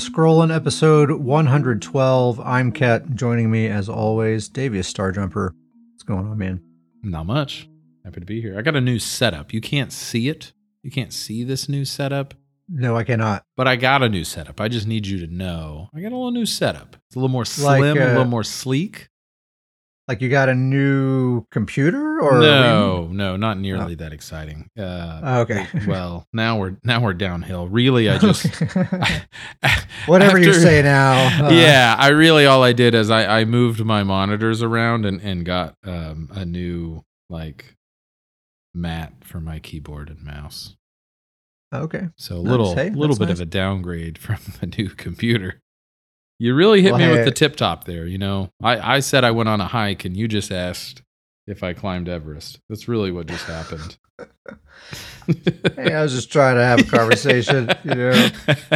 to Scrollin, episode 112. I'm Kat. Joining me, as always, Davius Starjumper. What's going on, man? Not much. Happy to be here. I got a new setup. You can't see it. You can't see this new setup, No, I cannot. but I got a new setup. I just need you to know I got a little new setup. It's a little more Like, slim, a uh, little more sleek. Like, you got a new computer, or no, no, not nearly that exciting. Uh, Oh, okay. well, now we're now we're downhill. Really, I just Whatever you say now. uh, yeah, I really all I did is I, I moved my monitors around and, and got um, a new like mat for my keyboard and mouse. Okay. So a Nice. little Hey, little bit nice. of a downgrade from the new computer. You really hit Well, me hey- with the tip top there, you know. I, I said I went on a hike and you just asked if I climbed Everest. That's really what just happened. Hey, I was just trying to have a conversation. you know,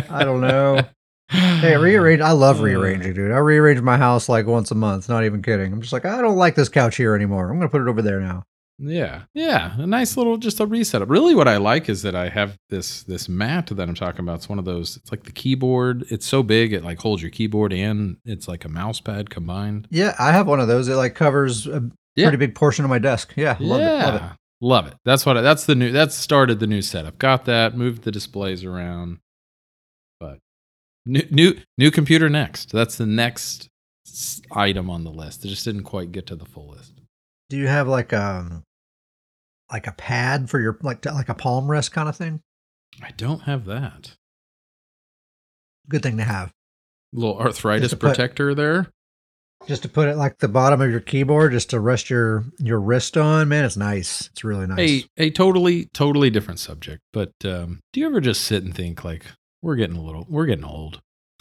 I don't know. Hey, rearrange. I love Uh, rearranging, dude. I rearrange my house like once a month. Not even kidding. I'm just like, I don't like this couch here anymore. I'm gonna put it over there now. Yeah, yeah, a nice little just a reset up. Really, what I like is that I have this this mat that I'm talking about. It's one of those. It's like the keyboard. It's so big it like holds your keyboard and it's like a mouse pad combined. Yeah, I have one of those. It like covers a Yeah. pretty big portion of my desk. Yeah, love it. Love it. Love it. That's what I, that's the new that's started the new setup. Got that, moved the displays around. But new new new computer next. That's the next item on the list. It just didn't quite get to the full list. Do you have like um like a pad for your like like a palm rest kind of thing? I don't have that. Good thing to have. little arthritis put- protector there. Just to put it like the bottom of your keyboard, just to rest your your wrist on. Man, it's nice. It's really nice. A a totally totally different subject. But um, do you ever just sit and think like we're getting a little we're getting old?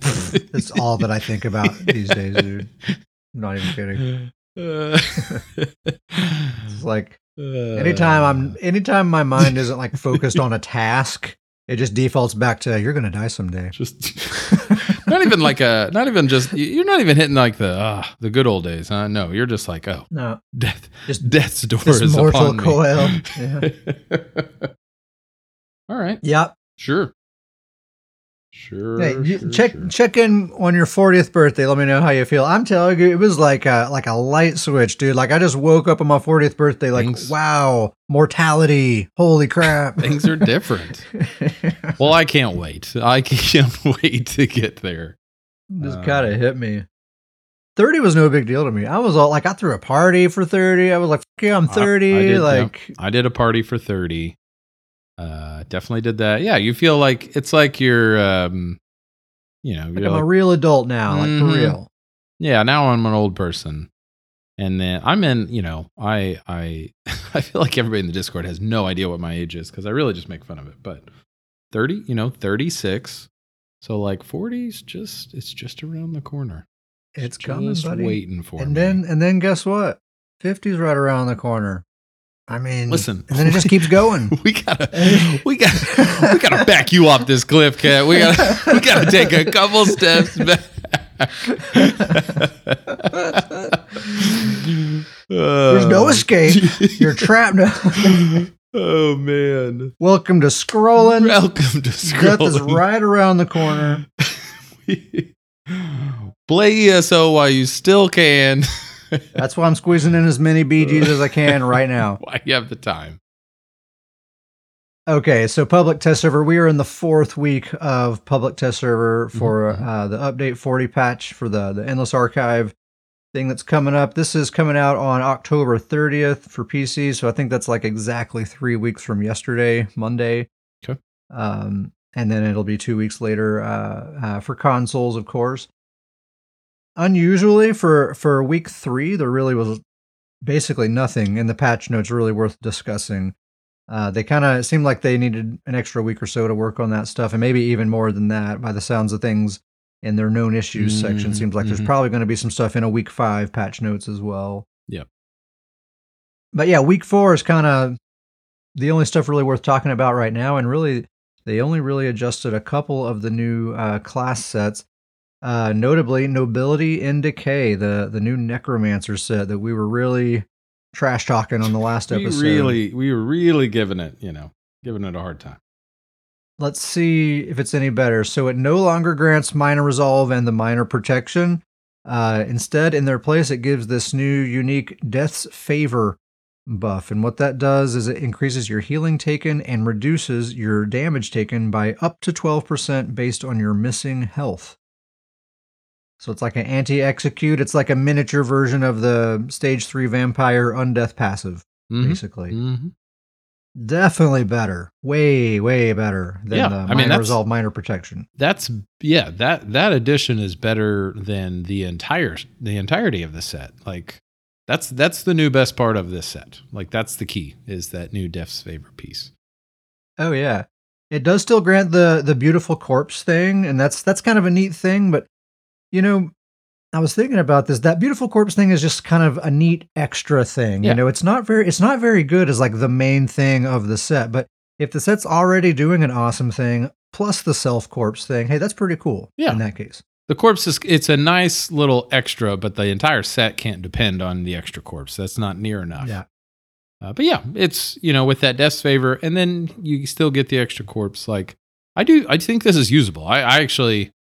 That's all that I think about these days, dude. I'm not even kidding. Uh, It's like anytime I'm anytime my mind isn't like focused on a task, it just defaults back to you're gonna die someday. just not even like a not even just you're not even hitting like the ah the good old days huh no you're just like oh No, death just death's door is mortal upon me coil. Yeah. all right Yep. sure sure, Hey, sure, check sure. check in on your 40th birthday. Let me know how you feel. I'm telling you, it was like a like a light switch, dude. Like I just woke up on my 40th birthday, like wow, mortality, holy crap. things are different well i can't wait i can't wait to get there just Uh, kind of hit me. 30 was no big deal to me. I was all like, I threw a party for 30. I was like, yeah, I'm I- I 30. did, like, i did a party for 30 uh definitely did that yeah you feel like it's like you're um you know like you're I'm like, a real adult now, like for Mhm. real. yeah now i'm an old person and then i'm in you know i i i feel like everybody in the discord has no idea what my age is because i really just make fun of it but 30 you know 36 so like 40's just it's just around the corner It's just coming, buddy. waiting for it. and me then and then guess what? 50's right around the corner. I mean, Listen. and then it just keeps going. we gotta we gotta we gotta back you off this cliff cat we gotta we gotta take a couple steps back There's no oh. escape. You're trapped. oh man Welcome to scrollin. welcome to scrollin. Death is right around the corner. play eso while you still can That's why I'm squeezing in as many BGs as I can right now. while you have the time Okay, so public test server. We are in the fourth week of public test server for Mhm. uh, the update 40 patch for the the endless archive thing that's coming up. This is coming out on October 30th for PC, so I think that's like exactly three weeks from yesterday, Monday. Okay. Um, and then it'll be two weeks later uh, uh, for consoles, of course. Unusually for for week three, there really was basically nothing in the patch notes really worth discussing. Uh, they kind of seemed like they needed an extra week or so to work on that stuff, and maybe even more than that by the sounds of things in their known issues section. Mhm, Seems like there's mhm. probably going to be some stuff in a week five patch notes as well. Yeah. But yeah, week four is kind of the only stuff really worth talking about right now, and really they only really adjusted a couple of the new uh, class sets. Uh, notably, Nobility in Decay, the the new Necromancer set that we were really trash talking on the last we episode. really we were really giving it you know giving it a hard time let's see if it's any better. So it no longer grants minor resolve and the minor protection. Uh, instead, in their place, it gives this new unique Death's Favor buff. And what that does is it increases your healing taken and reduces your damage taken by up to 12% based on your missing health. So it's like an anti execute. It's like a miniature version of the stage three vampire undeath passive, Mhm. basically. Mhm. Definitely better. Way, way better than Yeah, the I mean, resolve minor protection. That's yeah, that that addition is better than the entire the entirety of the set. Like that's that's the new best part of this set. Like that's the key is that new Death's favorite piece. Oh yeah. It does still grant the the beautiful corpse thing, and that's that's kind of a neat thing, but you know, I was thinking about this. That beautiful corpse thing is just kind of a neat extra thing. Yeah. You know, it's not very it's not very good as like the main thing of the set, but if the set's already doing an awesome thing plus the self corpse thing, hey, that's pretty cool Yeah. in that case. The corpse is it's a nice little extra, but the entire set can't depend on the extra corpse. That's not near enough. Yeah. Uh, but yeah, it's you know with that death's favor, and then you still get the extra corpse. Like I do, I think this is usable. I, I actually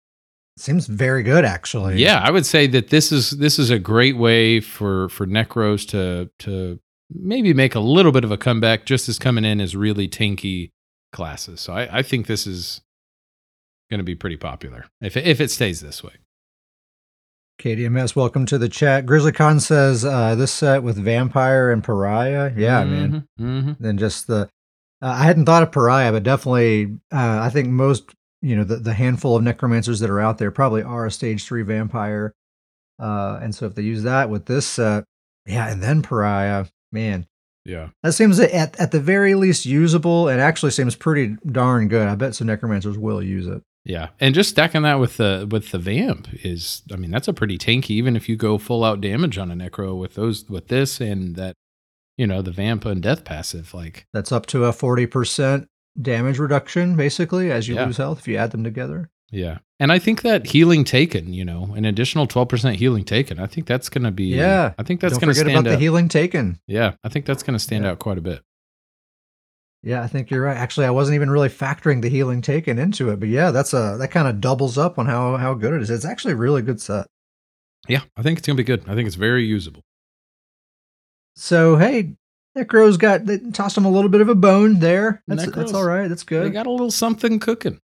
Seems very good actually. Yeah, I would say that this is this is a great way for for Necros to to maybe make a little bit of a comeback, just as coming in as really tanky classes. So I, I think this is going to be pretty popular if it, if it stays this way. KDMS, welcome to the chat. GrizzlyCon says uh, this set with Vampire and Pariah. Yeah, man. hmm Then just the. Uh, I hadn't thought of Pariah, but definitely, uh, I think most, you know, the, the handful of necromancers that are out there probably are a stage three vampire. Uh, and so if they use that with this yeah, and then Pariah, man, Yeah, that seems at, at the very least usable and actually seems pretty darn good. I bet some necromancers will use it. yeah, and just stacking that with the with the vamp is, I mean, that's a pretty tanky. Even if you go full out damage on a Necro with those with this and that, you know, the vamp and death passive, like That's up to a 40% damage reduction, basically, as you Yeah. lose health if you add them together. Yeah. And I think that healing taken, you know, an additional 12% healing taken, I think that's going to be, Yeah. I think that's going to forget stand about out. the healing taken. yeah. I think that's going to stand Yeah. out quite a bit. Yeah, I think you're right. Actually, I wasn't even really factoring the healing taken into it, but yeah, that's a that kind of doubles up on how how good it is. It's actually a really good set. Yeah. I think it's going to be good. I think it's very usable. So hey, Necro's got they tossed him a little bit of a bone there. That's Necros. that's all right. That's good. They got a little something cooking.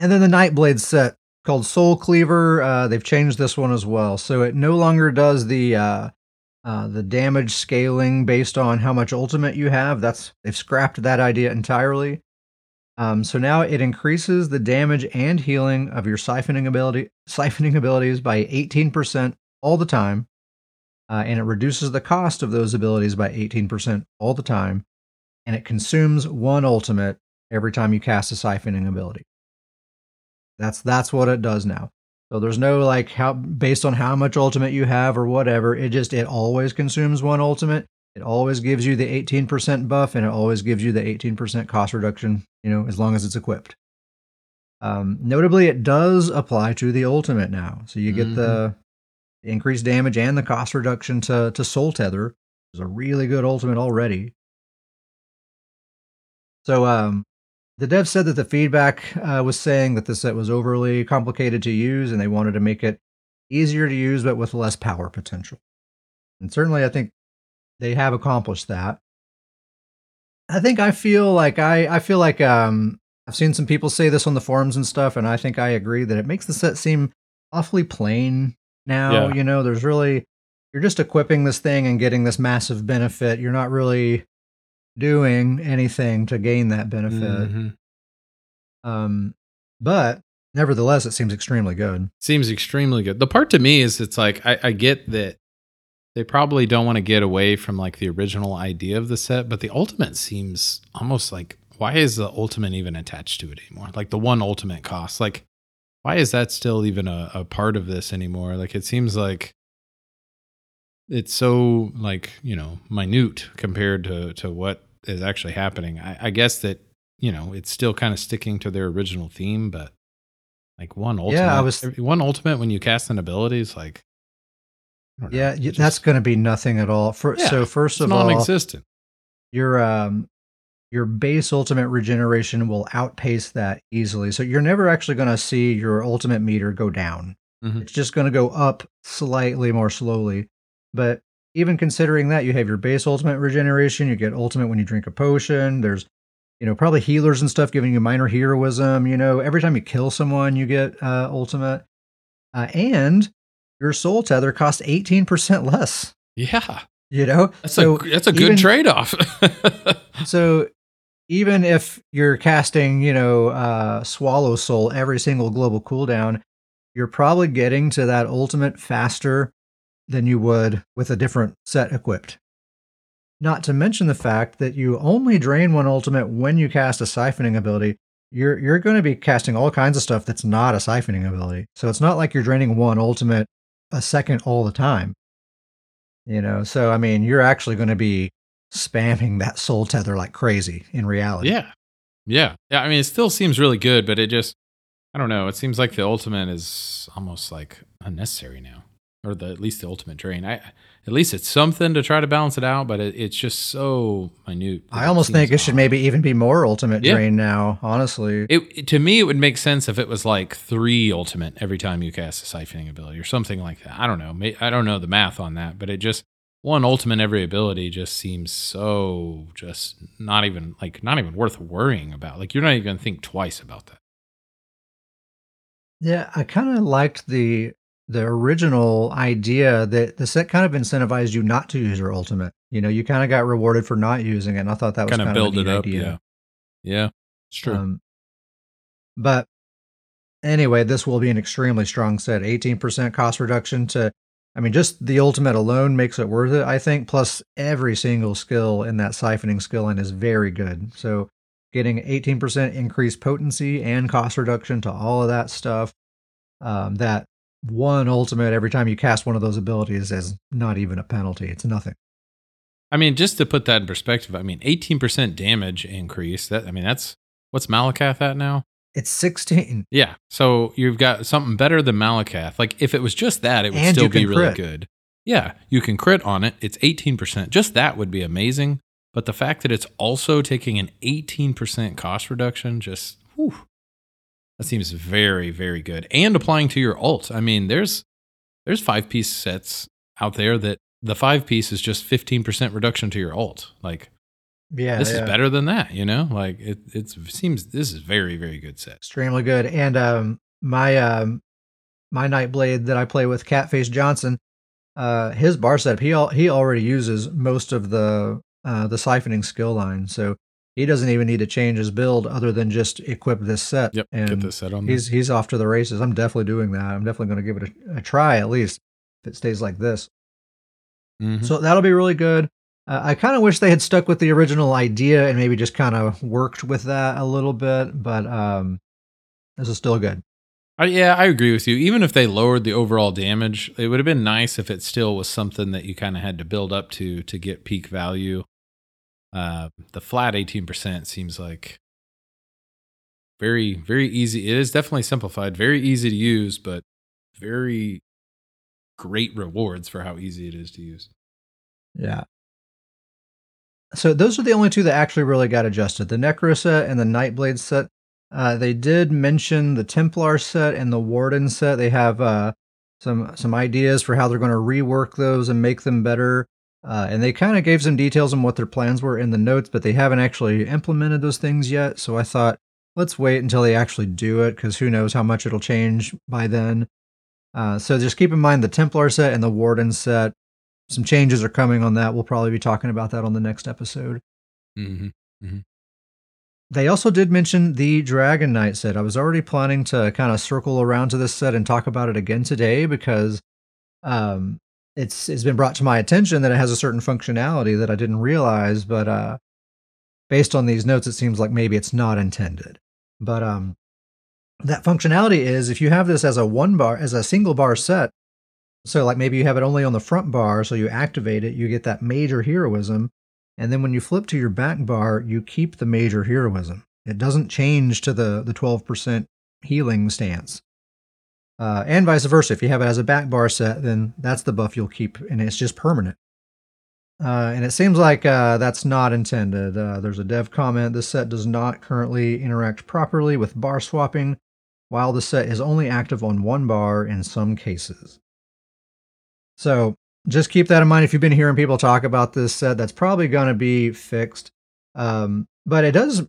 And then the Nightblade set called Soul Cleaver. Uh, they've changed this one as well, so it no longer does the uh, uh, the damage scaling based on how much ultimate you have. That's they've scrapped that idea entirely. Um, so now it increases the damage and healing of your siphoning ability siphoning abilities by 18% all the time. Uh, and it reduces the cost of those abilities by 18% all the time. And it consumes one ultimate every time you cast a siphoning ability. That's that's what it does now. So there's no like how based on how much ultimate you have or whatever. It just it always consumes one ultimate. It always gives you the 18% buff and it always gives you the 18% cost reduction, you know, as long as it's equipped. Um, notably, it does apply to the ultimate now. So you get the increased damage and the cost reduction to, to Soul Tether. It's a really good ultimate already. So um, the dev said that the feedback uh, was saying that the set was overly complicated to use and they wanted to make it easier to use but with less power potential. And certainly, I think they have accomplished that. I think I feel like I, I feel like um, I've seen some people say this on the forums and stuff, and I think I agree that it makes the set seem awfully plain now. Yeah. You know, there's really you're just equipping this thing and getting this massive benefit. You're not really doing anything to gain that benefit. Mhm. Um, but nevertheless, it seems extremely good. Seems extremely good. The part to me is it's like, I, I get that they probably don't want to get away from like the original idea of the set, but the ultimate seems almost like, why is the ultimate even attached to it anymore? Like the one ultimate cost, like, why is that still even a, a part of this anymore? Like it seems like it's so like you know minute compared to to what is actually happening. I, I guess that you know it's still kind of sticking to their original theme, but like one ultimate, yeah, I was- one ultimate when you cast an ability is like, know, Yeah, just- that's going to be nothing at all. For, Yeah, so first of all, non-existent. your um, your base ultimate regeneration will outpace that easily. So you're never actually going to see your ultimate meter go down. Mhm. It's just going to go up slightly more slowly. But even considering that, you have your base ultimate regeneration, you get ultimate when you drink a potion. There's, you know, probably healers and stuff giving you minor heroism. You know, every time you kill someone, you get uh, ultimate. Uh, and your soul tether costs 18% less. Yeah. You know, That's so a that's a good trade off. So even if you're casting, you know, uh, Swallow Soul every single global cooldown, you're probably getting to that ultimate faster than you would with a different set equipped. Not to mention the fact that you only drain one ultimate when you cast a siphoning ability. You're you're going to be casting all kinds of stuff that's not a siphoning ability. So it's not like you're draining one ultimate a second all the time. You know, so I mean, you're actually going to be spamming that soul tether like crazy in reality. yeah. Yeah. Yeah. I mean, it still seems really good, but it just, I don't know. It seems like the ultimate is almost like unnecessary now, or the at least the ultimate drain. I at least it's something to try to balance it out, but it, it's just so minute. I almost think it should maybe even be more ultimate Yeah. drain now, honestly. It, it- to me, it would make sense if it was like three ultimate every time you cast a siphoning ability or something like that. I don't know. I don't know the math on that, but it just one ultimate every ability just seems so just not even like not even worth worrying about. Like you're not even gonna think twice about that. Yeah, I kind of liked the the original idea that the set kind of incentivized you not to use your ultimate. You know, you kind of got rewarded for not using it. And I thought that was Kind of build it up. idea. Yeah, yeah, it's true. Um, but anyway, this will be an extremely strong set. 18% cost reduction to, I mean, just the ultimate alone makes it worth it, I think. Plus, every single skill in that siphoning skill line is very good. So, getting 18% increased potency and cost reduction to all of that stuff, um, that one ultimate every time you cast one of those abilities is not even a penalty. It's nothing. I mean, just to put that in perspective, I mean, 18% damage increase. That I mean, that's what's Malacath at now? It's 16. Yeah. So you've got something better than Malacath. Like if it was just that, it would And still be really crit. good. Yeah. You can crit on it. It's 18%. Just that would be amazing. But the fact that it's also taking an 18% cost reduction, just whew, that seems very, very good. And applying to your ult. I mean, there's there's five piece sets out there that the five piece is just 15% reduction to your ult. Like Yeah. this yeah. is better than that, you know? Like it it seems this is very, very good set. extremely good. And um, my um, my Nightblade that I play with, Catface Johnson, uh, his bar setup, he al- he already uses most of the uh, the siphoning skill line, so he doesn't even need to change his build other than just equip this set. Yep. and get this set on there. he's he's off to the races. I'm definitely doing that. I'm definitely going to give it a, a try at least if it stays like this. Mhm. So that'll be really good. Uh, I kind of wish they had stuck with the original idea and maybe just kind of worked with that a little bit, but um, this is still good. I, yeah, I agree with you. Even if they lowered the overall damage, it would have been nice if it still was something that you kind of had to build up to to get peak value. Uh, the flat eighteen percent seems like very very easy. It is definitely simplified, very easy to use, but very great rewards for how easy it is to use. Yeah. So those are the only two that actually really got adjusted. The Necro set and the Nightblade set. Uh, they did mention the Templar set and the Warden set. They have uh, some some ideas for how they're going to rework those and make them better. Uh, and they kind of gave some details on what their plans were in the notes, but they haven't actually implemented those things yet. So I thought, let's wait until they actually do it, because who knows how much it'll change by then. Uh, so just keep in mind the Templar set and the Warden set some changes are coming on that. We'll probably be talking about that on the next episode. Mm-hmm. They also did mention the Dragon Knight set. I was already planning to kind of circle around to this set and talk about it again today because um, it's it's been brought to my attention that it has a certain functionality that I didn't realize, but uh, based on these notes, it seems like maybe it's not intended. But um, that functionality is if you have this as a one bar, as a single bar set, so like maybe you have it only on the front bar, so you activate it, you get that major heroism, and then when you flip to your back bar, you keep the major heroism. It doesn't change to the the 12% healing stance. Uh, and vice versa. If you have it as a back bar set, then that's the buff you'll keep, and it's just permanent. Uh, and it seems like uh, that's not intended. Uh, there's a dev comment this set does not currently interact properly with bar swapping, while the set is only active on one bar in some cases. So just keep that in mind if you've been hearing people talk about this set, that's probably going to be fixed. Um, but it does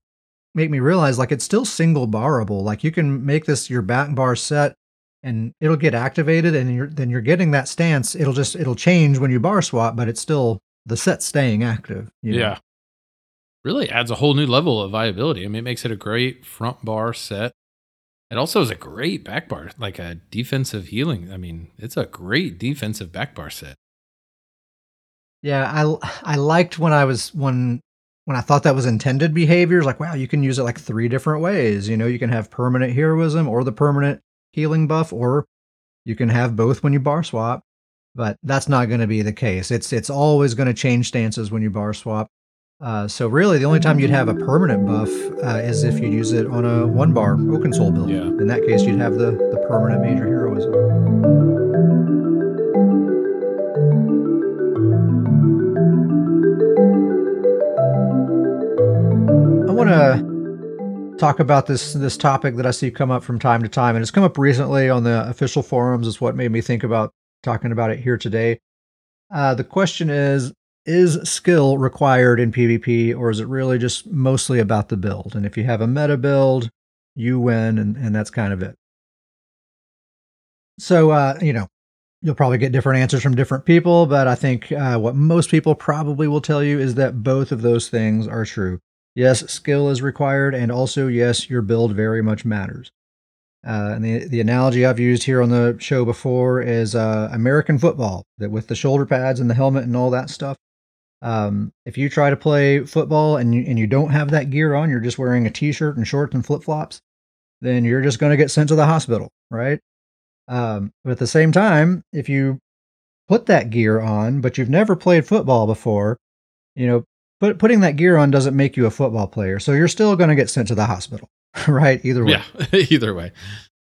make me realize like it's still single barable. Like you can make this your back bar set and it'll get activated and you're, then you're getting that stance. It'll just, it'll change when you bar swap, but it's still the set staying active. you know? Yeah. Really adds a whole new level of viability. I mean, it makes it a great front bar set. It also is a great back bar, like a defensive healing. I mean, it's a great defensive back bar set. Yeah, I I liked when I was when when I thought that was intended behaviors. Like, wow, you can use it like three different ways. You know, you can have permanent heroism or the permanent healing buff, or you can have both when you bar swap. But that's not going to be the case. It's it's always going to change stances when you bar swap. Uh, so really, the only time you'd have a permanent buff uh, is if you use it on a one bar Oaken Soul build. Yeah. In that case, you'd have the the permanent major heroism. I want to talk about this this topic that I see come up from time to time, and it's come up recently on the official forums. Is what made me think about talking about it here today. Uh, the question is: Is skill required in PvP, or is it really just mostly about the build? And if you have a meta build, you win, and, and that's kind of it. So, uh, you know, you'll probably get different answers from different people, but I think uh, what most people probably will tell you is that both of those things are true. Yes, skill is required, and also, yes, your build very much matters. Uh, and the, the analogy I've used here on the show before is uh, American football, that with the shoulder pads and the helmet and all that stuff. Um, if you try to play football and you, and you don't have that gear on, you're just wearing a t shirt and shorts and flip flops, then you're just going to get sent to the hospital, right? Um, but at the same time, if you put that gear on, but you've never played football before, you know, put, putting that gear on doesn't make you a football player. So you're still going to get sent to the hospital, right? Either way. Yeah, either way.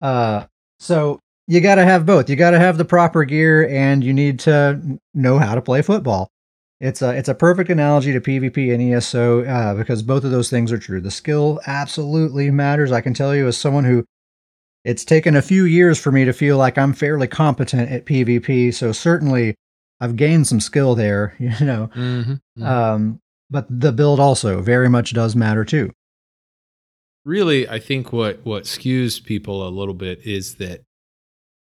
Uh, so you got to have both. You got to have the proper gear, and you need to know how to play football. It's a it's a perfect analogy to PvP and ESO uh, because both of those things are true. The skill absolutely matters. I can tell you as someone who it's taken a few years for me to feel like I'm fairly competent at PvP. So certainly I've gained some skill there, you know. Mm-hmm. Um, but the build also very much does matter too. really i think what what skews people a little bit is that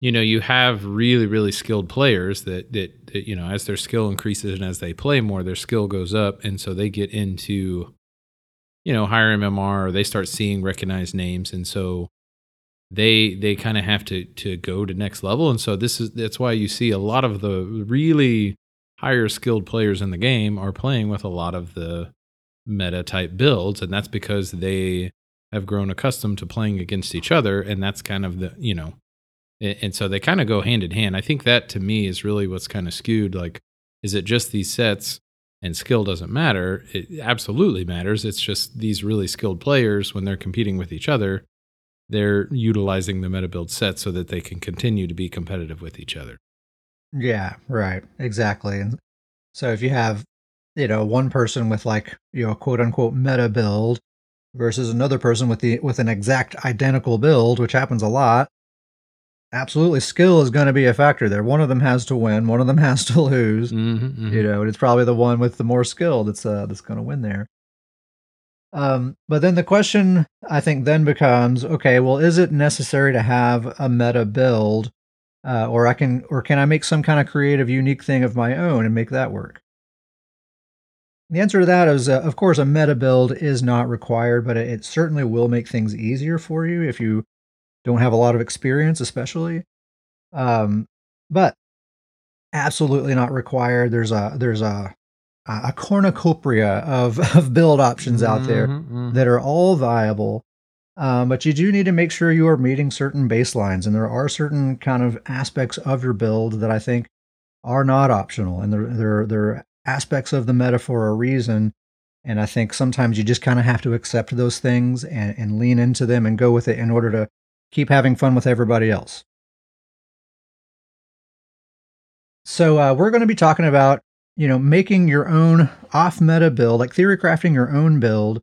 you know you have really really skilled players that that, that you know as their skill increases and as they play more their skill goes up. And so they get into you know higher mmr or they start seeing recognized names. And so they they kind of have to to go to next level. And so this is that's why you see a lot of the really higher skilled players in the game are playing with a lot of the meta type builds. And that's because they have grown accustomed to playing against each other. And that's kind of the you know and, so they kind of go hand in hand i think that to me is really what's kind of skewed like is it just these sets and skill doesn't matter it absolutely matters it's just these really skilled players when they're competing with each other they're utilizing the meta build set so that they can continue to be competitive with each other Yeah, right. Exactly. And so if you have, you know, one person with like, you know, quote unquote meta build versus another person with the with an exact identical build, which happens a lot, absolutely skill is going to be a factor there. One of them has to win, one of them has to lose. mm-hmm, You know, and it's probably the one with the more skill that's uh that's going to win there. Um, but then the question I think then becomes, okay, well, is it necessary to have a meta build, uh, or I can, or can I make some kind of creative, unique thing of my own and make that work? The answer to that is, uh, of course, a meta build is not required, but it, it certainly will make things easier for you if you don't have a lot of experience, especially. Um, but absolutely not required. There's a there's a a cornucopia of, of build options out there Mhm, mhm. that are all viable. Um, but you do need to make sure you are meeting certain baselines, and there are certain kind of aspects of your build that I think are not optional, and they're they're, they're aspects of the meta for a reason. And I think sometimes you just kind of have to accept those things and, and lean into them and go with it in order to keep having fun with everybody else. So uh, we're going to be talking about you know, making your own off meta build, like theory crafting your own build,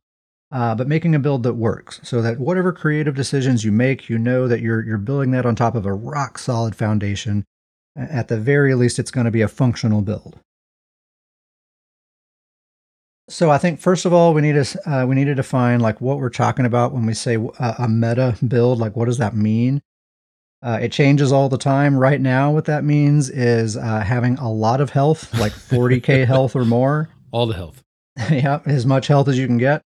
uh, but making a build that works so that whatever creative decisions you make, you know that you're, you're building that on top of a rock solid foundation. At the very least, it's going to be a functional build. So I think first of all we need to uh, we need to define like what we're talking about when we say a, a meta build. Like what does that mean? Uh, it changes all the time. Right now, what that means is uh, having a lot of health, like 40k health or more. All the health. yeah, as much health as you can get,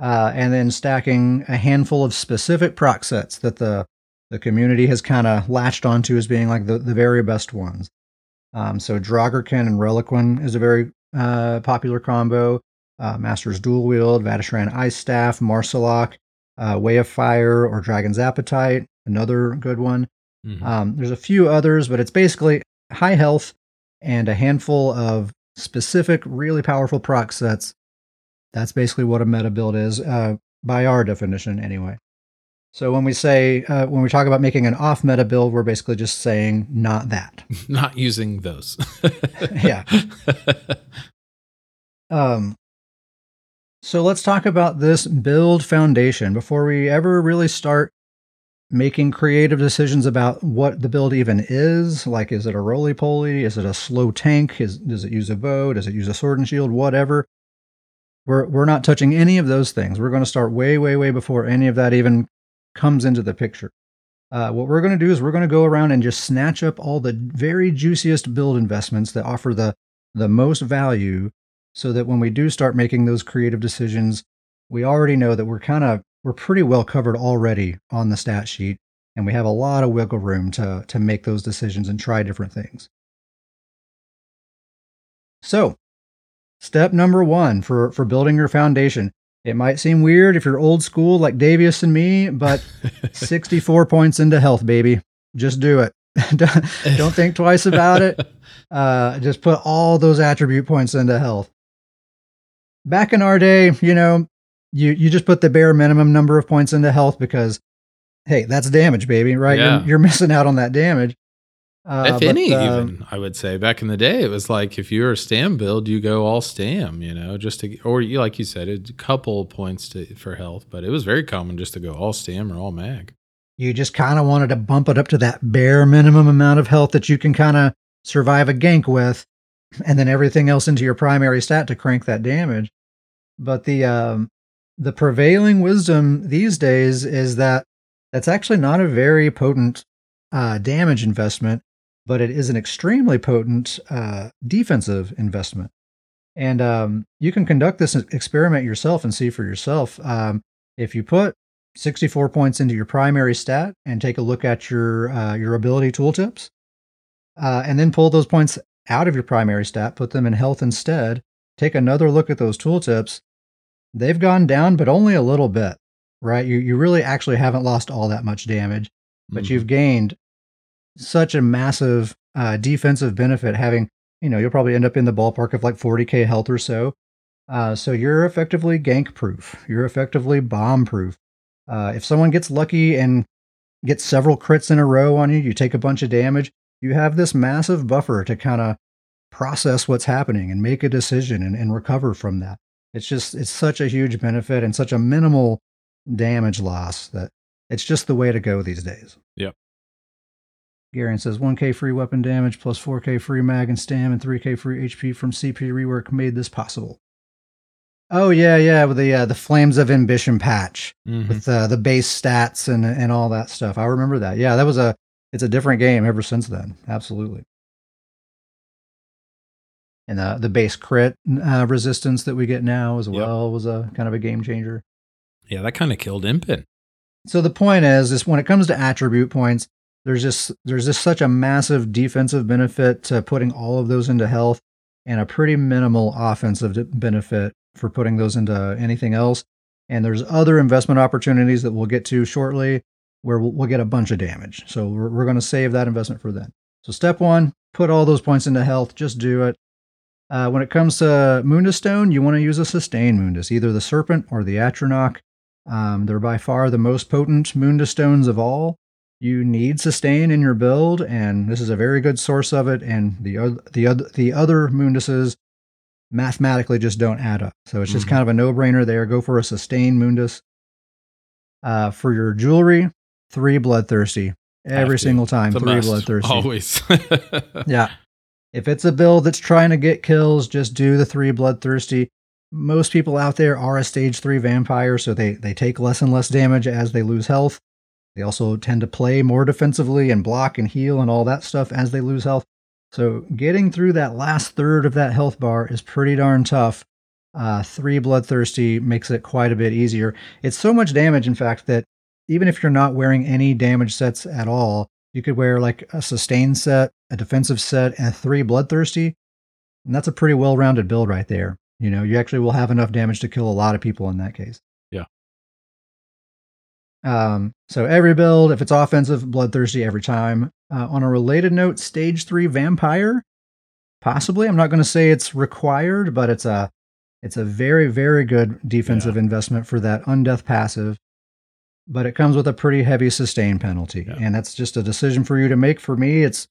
uh, and then stacking a handful of specific proc sets that the the community has kind of latched onto as being like the, the very best ones. Um, so Draugr and Relequen is a very uh, popular combo uh, Master's Dual Wield, Vateshran Ice Staff, Maarselok, uh, Way of Fire, or Dragon's Appetite, another good one. Mm-hmm. Um, there's a few others, but it's basically high health and a handful of specific, really powerful proc sets. That's basically what a meta build is, uh, by our definition, anyway. So when we say uh, when we talk about making an off meta build, we're basically just saying not that, not using those. yeah. um, so let's talk about this build foundation before we ever really start making creative decisions about what the build even is. Like, is it a roly poly? Is it a slow tank? Is, does it use a bow? Does it use a sword and shield? Whatever. We're, we're not touching any of those things. We're going to start way, way, way before any of that even comes into the picture. Uh, what we're going to do is we're going to go around and just snatch up all the very juiciest build investments that offer the, the most value so that when we do start making those creative decisions, we already know that we're kind of we're pretty well covered already on the stat sheet and we have a lot of wiggle room to to make those decisions and try different things. So, step number 1 for for building your foundation. It might seem weird if you're old school like Davius and me, but 64 points into health, baby. Just do it. Don't think twice about it. Uh, just put all those attribute points into health back in our day, you know, you you just put the bare minimum number of points into health because, hey, that's damage, baby, right? Yeah. You're, you're missing out on that damage. Uh, if any, uh, even I would say back in the day, it was like if you're a stam build, you go all stam, you know, just to or you like you said, a couple points to for health, but it was very common just to go all stam or all mag. You just kind of wanted to bump it up to that bare minimum amount of health that you can kind of survive a gank with, and then everything else into your primary stat to crank that damage. But the um, the prevailing wisdom these days is that that's actually not a very potent uh, damage investment, but it is an extremely potent uh, defensive investment. And um, you can conduct this experiment yourself and see for yourself. Um, if you put 64 points into your primary stat and take a look at your uh, your ability tooltips, uh, and then pull those points out of your primary stat, put them in health instead. Take another look at those tooltips they've gone down, but only a little bit, right? You, you really actually haven't lost all that much damage, but mm-hmm. you've gained such a massive uh, defensive benefit having, you know, you'll probably end up in the ballpark of like 40k health or so. Uh, so you're effectively gank proof. You're effectively bomb proof. Uh, if someone gets lucky and gets several crits in a row on you, you take a bunch of damage, you have this massive buffer to kind of process what's happening and make a decision and, and recover from that. It's just it's such a huge benefit and such a minimal damage loss that it's just the way to go these days. Yep. Garion says 1k free weapon damage plus 4k free mag and stam and 3k free HP from CP rework made this possible. Oh yeah, yeah, with the uh, the Flames of Ambition patch mm-hmm. with uh, the base stats and and all that stuff. I remember that. Yeah, that was a it's a different game ever since then. Absolutely and the the base crit uh, resistance that we get now as well yep. was a kind of a game changer. Yeah, that kind of killed Impin. So the point is, is when it comes to attribute points, there's just there's just such a massive defensive benefit to putting all of those into health, and a pretty minimal offensive benefit for putting those into anything else. And there's other investment opportunities that we'll get to shortly, where we'll, we'll get a bunch of damage. So we're, we're going to save that investment for then. So step one, put all those points into health. Just do it. Uh, when it comes to Mundus Stone, you want to use a sustain Mundus, either the Serpent or the Atronach. Um, they're by far the most potent Mundus Stones of all. You need sustain in your build, and this is a very good source of it. And the other, the other, the other Munduses mathematically just don't add up. So it's just Mhm. kind of a no brainer there. Go for a sustain Mundus. Uh, for your jewelry, three bloodthirsty every single time. Three must. bloodthirsty. Always. Yeah. If it's a build that's trying to get kills, just do the three bloodthirsty. Most people out there are a stage three vampire, so they, they take less and less damage as they lose health. They also tend to play more defensively and block and heal and all that stuff as they lose health. So getting through that last third of that health bar is pretty darn tough. Uh, three bloodthirsty makes it quite a bit easier. It's so much damage, in fact, that even if you're not wearing any damage sets at all, you could wear like a sustain set, a defensive set, and three bloodthirsty. And that's a pretty well rounded build right there. You know, you actually will have enough damage to kill a lot of people in that case. Yeah. Um, so every build, if it's offensive, bloodthirsty every time. Uh, on a related note, stage three vampire, possibly. I'm not going to say it's required, but it's a it's a very very good defensive investment for that undeath passive. But it comes with a pretty heavy sustain penalty, Yeah. and that's just a decision for you to make. For me, it's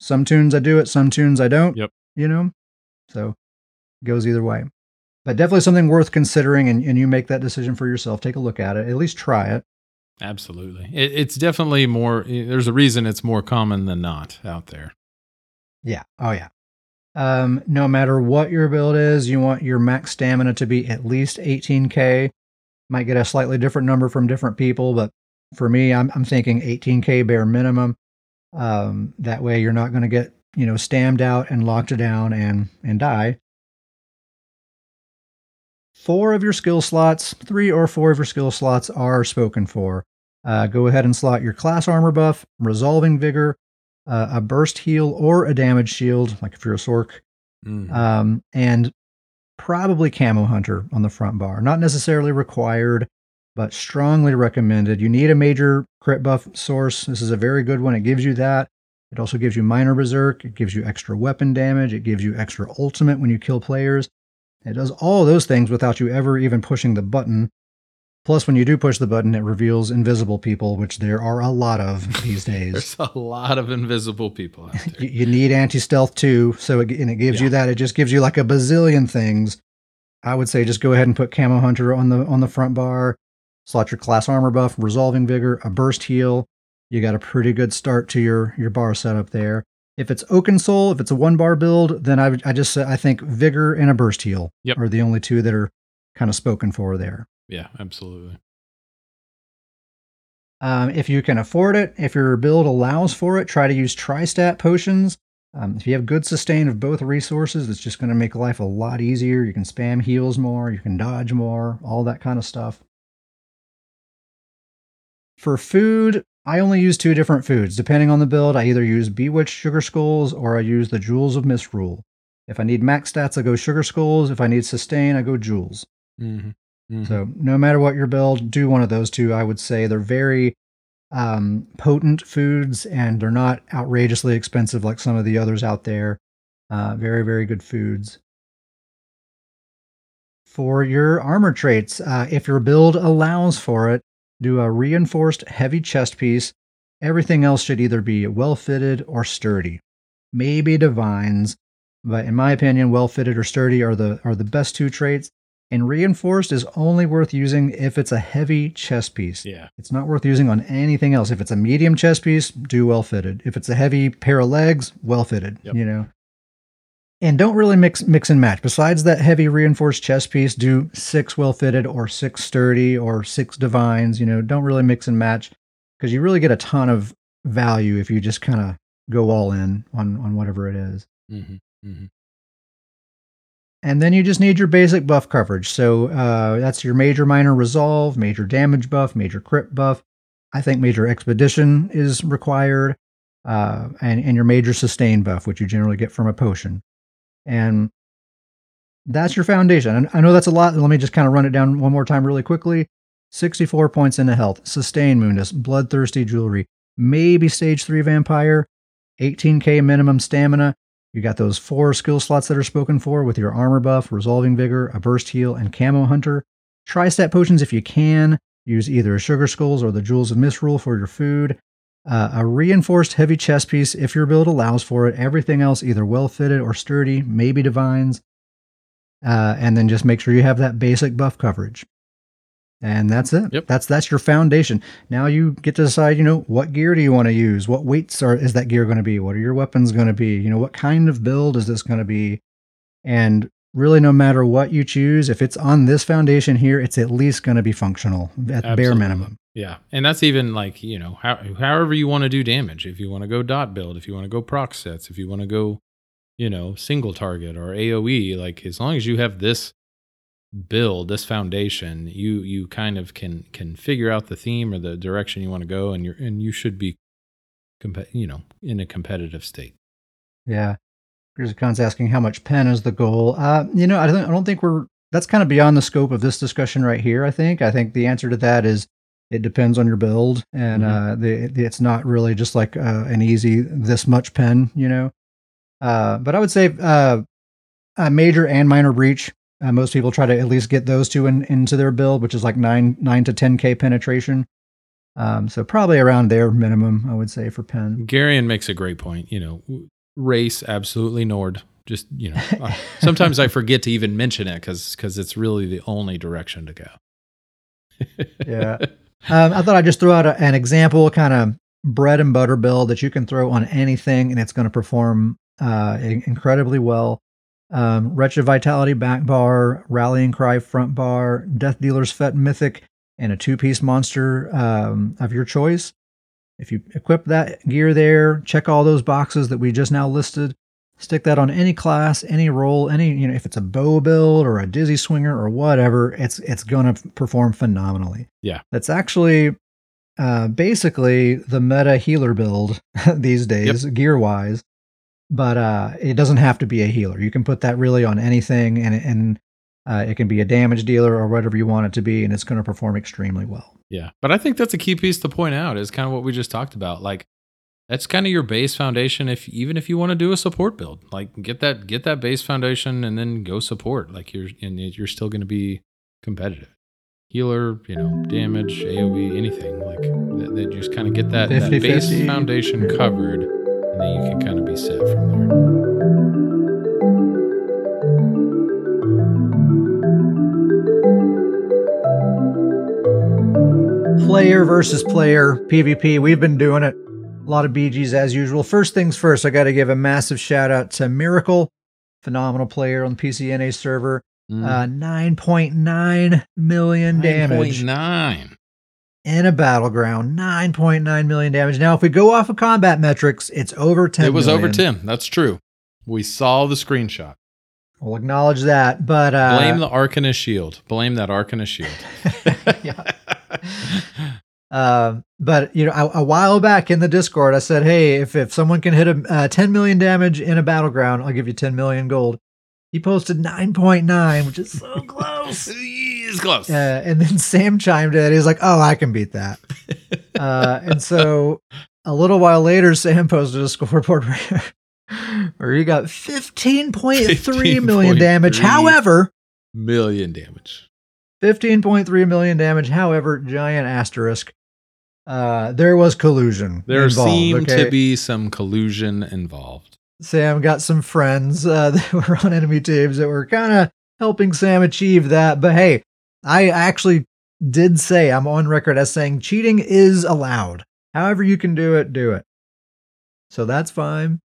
some tunes I do it, some tunes I don't. Yep. You know, so it goes either way. But definitely something worth considering, and, and you make that decision for yourself. Take a look at it. At least try it. Absolutely. It, it's definitely more, there's a reason it's more common than not out there. Yeah. Oh, yeah. Um, no matter what your build is, you want your max stamina to be at least 18k. Might get a slightly different number from different people, but for me, I'm, I'm thinking 18k bare minimum. Um, that way, you're not going to get you know stammed out and locked down and and die. Four of your skill slots, three or four of your skill slots are spoken for. Uh, go ahead and slot your class armor buff, resolving vigor, uh, a burst heal or a damage shield, like if you're a Sorc, Mhm. um, and probably Camo Hunter on the front bar. Not necessarily required, but strongly recommended. You need a major crit buff source. This is a very good one. It gives you that. It also gives you minor berserk. It gives you extra weapon damage. It gives you extra ultimate when you kill players. It does all those things without you ever even pushing the button. Plus, when you do push the button, it reveals invisible people, which there are a lot of these days. There's a lot of invisible people out there. you, need anti stealth too. So it, and it gives you that. It just gives you like a bazillion things. I would say just go ahead and put Camo Hunter on the on the front bar. Slot your class armor buff, resolving vigor, a burst heal. You got a pretty good start to your your bar setup there. If it's Oaken Soul, if it's a one bar build, then I I just I think vigor and a burst heal Yep. are the only two that are kind of spoken for there. Yeah, absolutely. Um, if you can afford it, if your build allows for it, try to use tri-stat potions. Um, if you have good sustain of both resources, it's just going to make life a lot easier. You can spam heals more, you can dodge more, all that kind of stuff. For food, I only use two different foods. Depending on the build, I either use Bewitched Sugar Skulls or I use the Jewels of Misrule. If I need max stats, I go Sugar Skulls. If I need sustain, I go Jewels. Hmm So no matter what your build, do one of those two. I would say they're very um, potent foods and they're not outrageously expensive like some of the others out there. Uh, very very good foods. For your armor traits, uh, if your build allows for it, do a reinforced heavy chest piece. Everything else should either be well fitted or sturdy. Maybe divines, but in my opinion, well fitted or sturdy are the are the best two traits. And reinforced is only worth using if it's a heavy chest piece. yeah. It's not worth using on anything else. If it's a medium chest piece, do well fitted. If it's a heavy pair of legs, well fitted. Yep. You know. And don't really mix mix and match. Besides that heavy reinforced chest piece, do six well fitted or six sturdy or six divines. You know, don't really mix and match because you really get a ton of value if you just kind of go all in on on whatever it is. hmm hmm And then you just need your basic buff coverage. So uh, that's your major minor resolve, major damage buff, major crit buff. I think major expedition is required, uh, and, and your major sustain buff, which you generally get from a potion. And that's your foundation. And I know that's a lot. Let me just kind of run it down one more time really quickly. 64 points into health, sustain Mundus, bloodthirsty jewelry, maybe stage 3 vampire, 18k minimum stamina, you got those four skill slots that are spoken for with your armor buff, resolving vigor, a burst heal, and camo hunter. Tristat potions if you can. Use either sugar skulls or the jewels of misrule for your food. Uh, a reinforced heavy chest piece if your build allows for it. Everything else either well fitted or sturdy, maybe divines. uh, and then just make sure you have that basic buff coverage. And that's it. Yep. That's that's your foundation. Now you get to decide, you know, what gear do you want to use? What weights are is that gear going to be? What are your weapons going to be? You know, what kind of build is this going to be? And really no matter what you choose, if it's on this foundation here, it's at least going to be functional at bare minimum. Yeah, and that's even like you know how, however you want to do damage. If you want to go dot build, if you want to go proc sets, if you want to go, you know, single target or AOE, like as long as you have this build, this foundation, you you kind of can can figure out the theme or the direction you want to go, and you're and you should be, comp- you know, in a competitive state. Yeah. Here's a con's asking how much pen is the goal. Uh, you know, I don't I don't think we're that's kind of beyond the scope of this discussion right here. I think. I think the answer to that is it depends on your build, and Mhm. uh, the, the- it's not really just like uh, an easy this much pen, you know. Uh, but I would say uh, a major and minor breach. Uh, most people try to at least get those two in, into their build, which is like nine nine to ten k penetration. Um, so probably around their minimum, I would say for pen. Garion makes a great point. You know, race absolutely Nord. Just you know, uh, sometimes I forget to even mention it because because it's really the only direction to go. Yeah. Um, I thought I'd just throw out a, an example, kind of bread and butter build that you can throw on anything, and it's going to perform uh, incredibly well. Um, Wretched Vitality back bar, Rallying Cry front bar, Death Dealer's Fete Mythic, and a two piece monster um, of your choice. If you equip that gear there, check all those boxes that we just now listed. Stick that on any class, any role, any you know, if it's a bow build or a dizzy swinger or whatever, it's it's gonna perform phenomenally. Yeah. That's actually uh, basically the meta healer build these days, gear wise. But uh, it doesn't have to be a healer. You can put that really on anything, and and uh, it can be a damage dealer or whatever you want it to be, and it's going to perform extremely well. Yeah, but I think that's a key piece to point out is kind of what we just talked about. Like that's kind of your base foundation. If even if you want to do a support build, like get that get that base foundation and then go support. Like you're and you're still going to be competitive. Healer, you know, damage, AOE, anything like that. that just kind of get that, that 50-50. base foundation covered, and then you can kind of be set from there. player versus player PvP. We've been doing it. A lot of BGs as usual. First things first, I got to give a massive shout out to Miracle, phenomenal player on the PCNA server. Mm. Uh, 9.9 million damage 9.9. in a battleground. 9.9 million damage. Now, if we go off of combat metrics, it's over 10 It was over 10. That's true. We saw the screenshot. We'll acknowledge that. But uh, Blame the Arcanist shield. Blame that Arcanist shield. yeah. Uh, but you know, a, a while back in the Discord, I said, "Hey, if if someone can hit a uh, 10 million damage in a battleground, I'll give you 10 million gold." He posted 9.9, which is so close. It's close. Uh, and then Sam chimed in. He's like, "Oh, I can beat that." uh, and so a little while later, Sam posted a scoreboard where, where he got 15.3 million damage. However, Million damage. 15.3 million damage. However, giant asterisk. Uh, there was collusion. There involved, seemed okay? to be some collusion involved. Sam got some friends uh, that were on enemy teams that were kind of helping Sam achieve that. But hey, I actually did say I'm on record as saying cheating is allowed. However, you can do it, do it. So that's fine.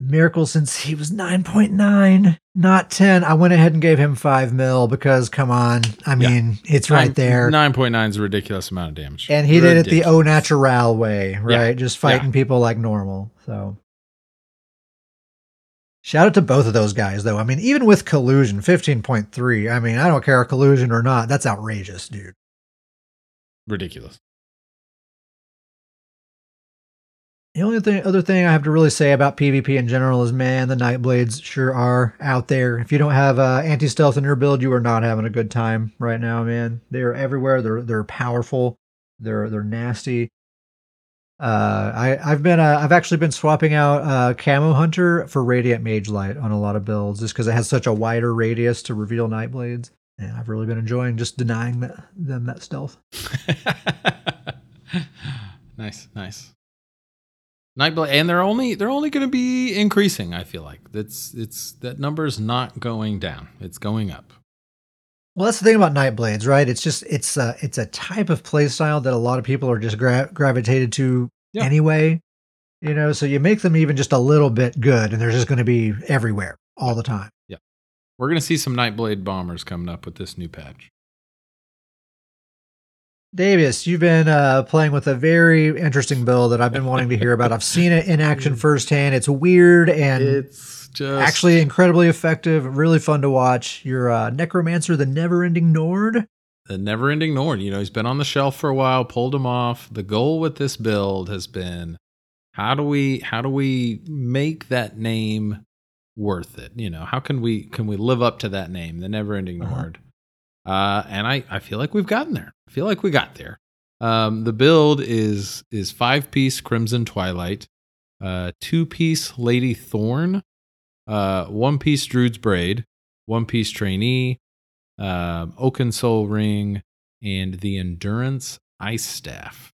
Miracle, since he was 9.9, not 10, I went ahead and gave him 5 mil because, come on, I Yeah. mean, it's right there. Nine point nine is a ridiculous amount of damage. And he did it the au Ridiculous. natural way, right? Just fighting people like normal. So shout out to both of those guys though. I mean, even with collusion, 15.3, I mean, I don't care collusion or not. That's outrageous, dude. Ridiculous. The only thing, other thing I have to really say about PvP in general is, man, the Nightblades sure are out there. If you don't have uh, anti-stealth in your build, you are not having a good time right now, man. They are everywhere. They're they're powerful. They're they're nasty. Uh, I I've been uh, I've actually been swapping out uh, Camo Hunter for Radiant Mage Light on a lot of builds, just because it has such a wider radius to reveal Nightblades, and I've really been enjoying just denying that, them that stealth. nice, nice. Nightblade, and they're only they're only going to be increasing. I feel like that's it's that number's not going down; it's going up. Well, that's the thing about Nightblades, right? It's just it's a it's a type of playstyle that a lot of people are just gra- gravitated to Yeah. anyway. You know, so you make them even just a little bit good, and they're just going to be everywhere all the time. Yeah, we're going to see some Nightblade bombers coming up with this new patch. Davius, you've been uh, playing with a very interesting build that I've been wanting to hear about. I've seen it in action firsthand. It's weird and It's just actually incredibly effective. Really fun to watch. Your uh, Necromancer, the Never-Ending Nord. the never-ending Nord. You know, he's been on the shelf for a while, pulled him off. The goal with this build has been how do we how do we make that name worth it? You know, how can we can we live up to that name, the never-ending Uh-huh. Nord? Uh, and I I feel like we've gotten there. I feel like we got there. Um, the build is is five piece Crimson Twilight, uh, two piece Lady Thorn, uh, one piece Druid's Braid, one piece Trainee, um, Oaken Soul Ring, and the Endurance Ice Staff.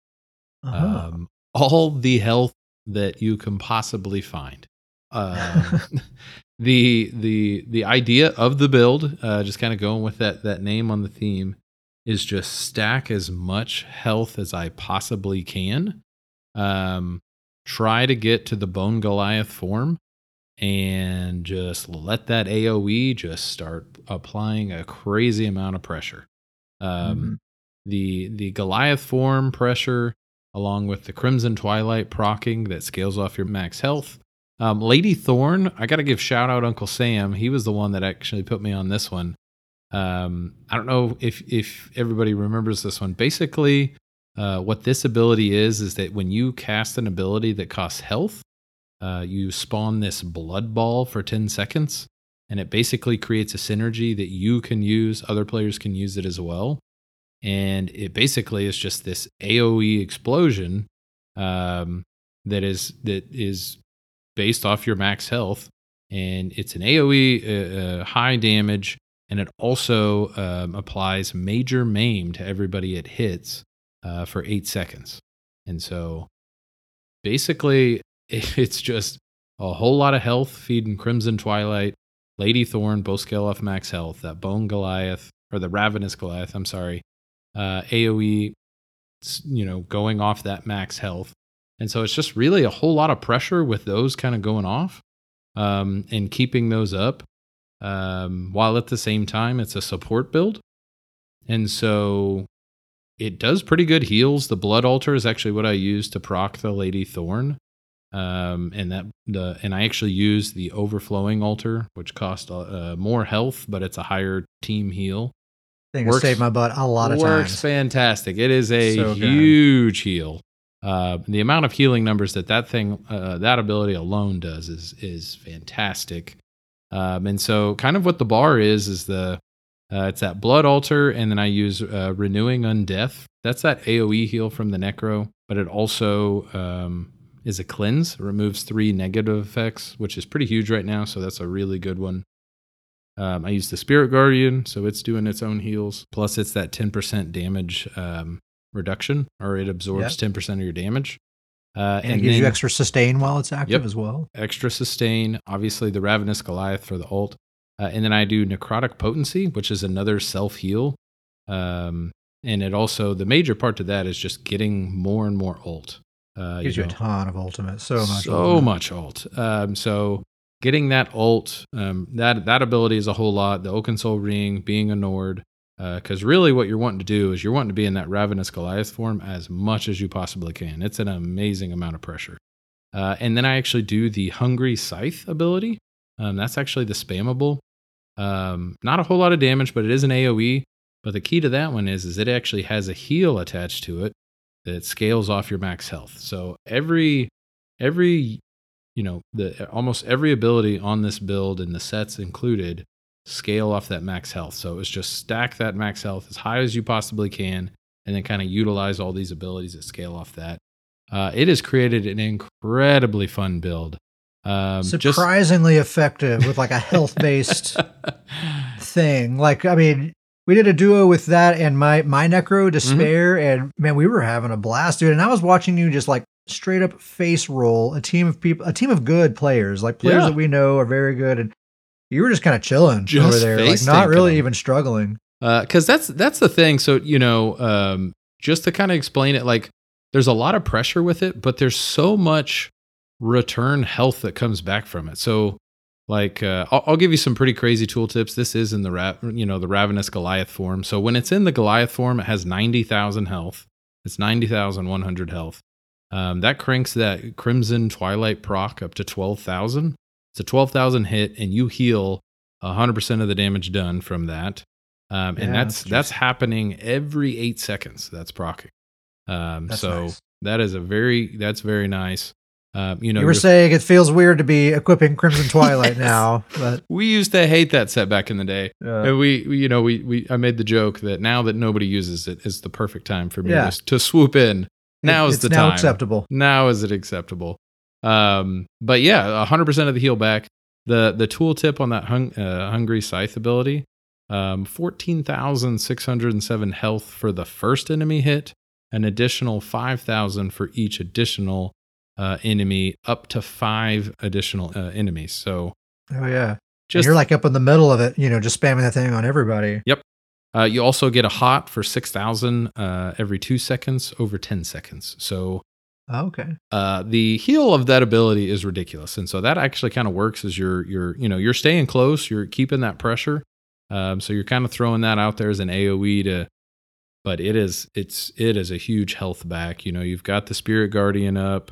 Uh-huh. Um, all the health that you can possibly find. Um, the the the idea of the build, uh, just kind of going with that that name on the theme, is just stack as much health as I possibly can. Um, try to get to the Bone Goliath form, and just let that AOE just start applying a crazy amount of pressure. Um, Mhm. the the Goliath form pressure, along with the Crimson Twilight procking that scales off your max health. Um, Lady Thorn, I got to give shout out Uncle Sam. He was the one that actually put me on this one. Um, I don't know if if everybody remembers this one. Basically, uh, what this ability is is that when you cast an ability that costs health, uh, you spawn this blood ball for ten seconds, and it basically creates a synergy that you can use. Other players can use it as well, and it basically is just this AOE explosion um, that is that is based off your max health, and it's an AOE uh, uh, high damage, and it also um, applies major maim to everybody it hits uh, for eight seconds, and so basically it's just a whole lot of health feeding Crimson Twilight, Lady Thorn, both scale off max health, that Bone Goliath or the Ravenous Goliath, I'm sorry, uh, AOE, you know, going off that max health. And so it's just really a whole lot of pressure with those kind of going off um, and keeping those up um, while at the same time it's a support build. And so it does pretty good heals. The Blood Altar is actually what I use to proc the Lady Thorn. Um, and that the and I actually use the overflowing altar, which costs uh, more health, but it's a higher team heal works- saved my butt a lot of works times. Works fantastic. It is a So huge heal. Uh, the amount of healing numbers that that thing, uh, that ability alone does is is fantastic. Um, and so, kind of what the bar is is the uh, it's that blood altar, and then I use uh, renewing undeath. That's that AOE heal from the necro, but it also um, is a cleanse. It removes three negative effects, which is pretty huge right now. So that's a really good one. Um, I use the Spirit Guardian, so it's doing its own heals. Plus, it's that 10% damage um, reduction, or it absorbs 10% of your damage. Uh, and, it gives you extra sustain while it's active Yep. as well. extra sustain. Obviously, the Ravenous Goliath for the ult. Uh, and then I do Necrotic Potency, which is another self heal. Um, and it also, the major part to that is just getting more and more ult. Uh, gives you, know, a ton of ultimate. So much. Ult. So ultimate. much ult. Um, so getting that ult, um, that that ability is a whole lot. The Oaken Soul Ring, being a Nord, because really what you're wanting to do is you're wanting to be in that Ravenous Goliath form as much as you possibly can. It's an amazing amount of pressure. Uh, and then I actually do the Hungry Scythe ability. Um, that's actually the spammable. Um, not a whole lot of damage, but it is an AOE. But the key to that one is, is it actually has a heal attached to it that scales off your max health. So every every you know the almost every ability on this build and the sets included scale off that max health. So it's just stack that max health as high as you possibly can, and then kind of utilize all these abilities that scale off that. Uh, it has created an incredibly fun build. Um, just- Surprisingly effective with like a health based thing. Like, I mean, we did a duo with that and my my necro Mm-hmm. despair, and man, we were having a blast, dude. And I was watching you just like straight up face roll a team of people, a team of good players, like players Yeah. that we know are very good, and you were just kind of chilling Just over there, like not really them. even struggling. because that's that's the thing. So you know, um, just to kind of explain it, like there's a lot of pressure with it, but there's so much return health that comes back from it. So like uh, I'll, I'll give you some pretty crazy tooltips. This is in the ra- you know the ravenous Goliath form. So when it's in the Goliath form, it has ninety thousand health. It's ninety thousand one hundred health. Um, that cranks that Crimson Twilight proc up to twelve thousand. It's a twelve thousand hit, and you heal hundred percent of the damage done from that. Um, and Yeah, that's that's that's happening every eight seconds. That's procking. Um, That's so nice. that is a very that's very nice. Um, you know, you were saying it feels weird to be equipping Crimson Twilight Yes. now, but we used to hate that set back in the day. uh, And we, we, you know, we, we, I made the joke that now that nobody uses it is the perfect time for me Yeah. to, to swoop in. Now it- is the now time. acceptable. Now is it acceptable? Um, but yeah, hundred percent of the heal back. The the tooltip on that hung, uh, hungry scythe ability, um, fourteen thousand six hundred and seven health for the first enemy hit, an additional five thousand for each additional uh, enemy, up to five additional uh, enemies. So Oh yeah, and you're like up in the middle of it, you know, just spamming that thing on everybody. Yep. Uh, you also get a hot for 6,000 uh, every two seconds over 10 seconds. So Oh, okay, uh, the heal of that ability is ridiculous. And so that actually kind of works as you're, you're, you know, you're staying close, you're keeping that pressure. Um, so you're kind of throwing that out there as an AoE to, but it is, it's, it is a huge health back. You know, you've got the Spirit Guardian up,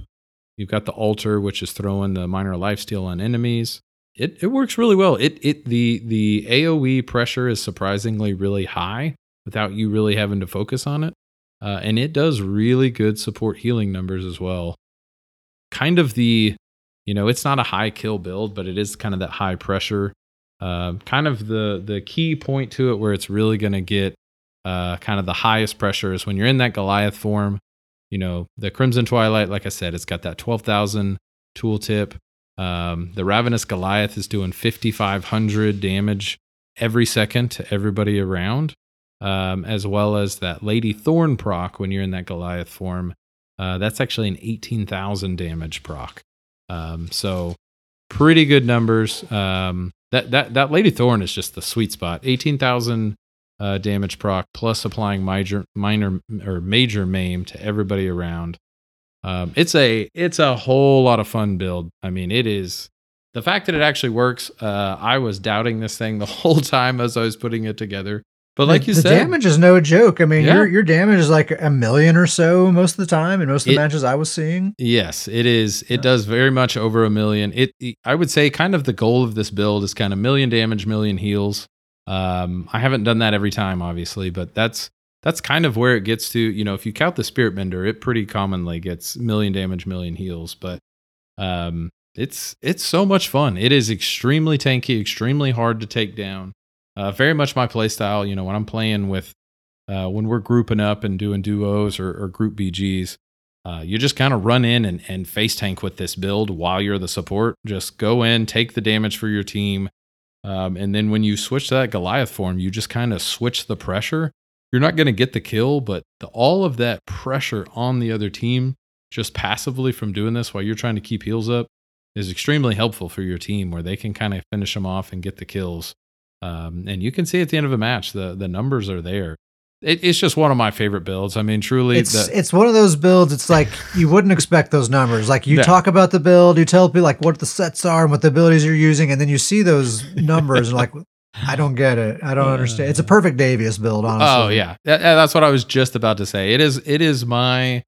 you've got the Altar, which is throwing the minor lifesteal on enemies. It, it works really well. It, it, the, the AoE pressure is surprisingly really high without you really having to focus on it. Uh, and it does really good support healing numbers as well. Kind of the, you know, it's not a high kill build, but it is kind of that high pressure. Uh, kind of the the key point to it where it's really going to get uh, kind of the highest pressure is when you're in that Goliath form. You know, the Crimson Twilight, like I said, it's got that twelve thousand tooltip. Um, the Ravenous Goliath is doing fifty five hundred damage every second to everybody around um, as well as that Lady Thorn proc when you're in that Goliath form. Uh, that's actually an 18,000 damage proc. Um, so pretty good numbers. Um, that, that, that Lady Thorn is just the sweet spot. 18,000 uh, damage proc plus applying major, minor or major maim to everybody around. Um, it's a it's a whole lot of fun build. I mean, it is the fact that it actually works. Uh, I was doubting this thing the whole time as I was putting it together. But like the, you the said, damage is no joke. I mean, Yeah. your your damage is like a million or so most of the time, in most of the It- matches I was seeing. Yes, it is. It Yeah. does very much over a million. It, it- I would say, kind of the goal of this build is kind of million damage, million heals. Um, I haven't done that every time, obviously, but that's that's kind of where it gets to. You know, if you count the Spirit Mender, it pretty commonly gets million damage, million heals. But um, it's it's so much fun. It is extremely tanky, extremely hard to take down. Uh, very much my playstyle. You know, when I'm playing with, uh, when we're grouping up and doing duos or, or group BGs, uh, you just kind of run in and, and face tank with this build while you're the support. Just go in, take the damage for your team. Um, and then when you switch to that Goliath form, you just kind of switch the pressure. You're not going to get the kill, but the, all of that pressure on the other team, just passively from doing this while you're trying to keep heals up, is extremely helpful for your team where they can kind of finish them off and get the kills. Um, and you can see at the end of a match, the, the numbers are there. It, it's just one of my favorite builds. I mean, truly, It's the, it's one of those builds. It's like you wouldn't expect those numbers. Like you Yeah. talk about the build, you tell people like what the sets are and what the abilities you're using, and then you see those numbers and like, I don't get it. I don't understand. It's a perfect Davius build, honestly. Oh yeah, That- that- that's what I was just about to say. It is it is my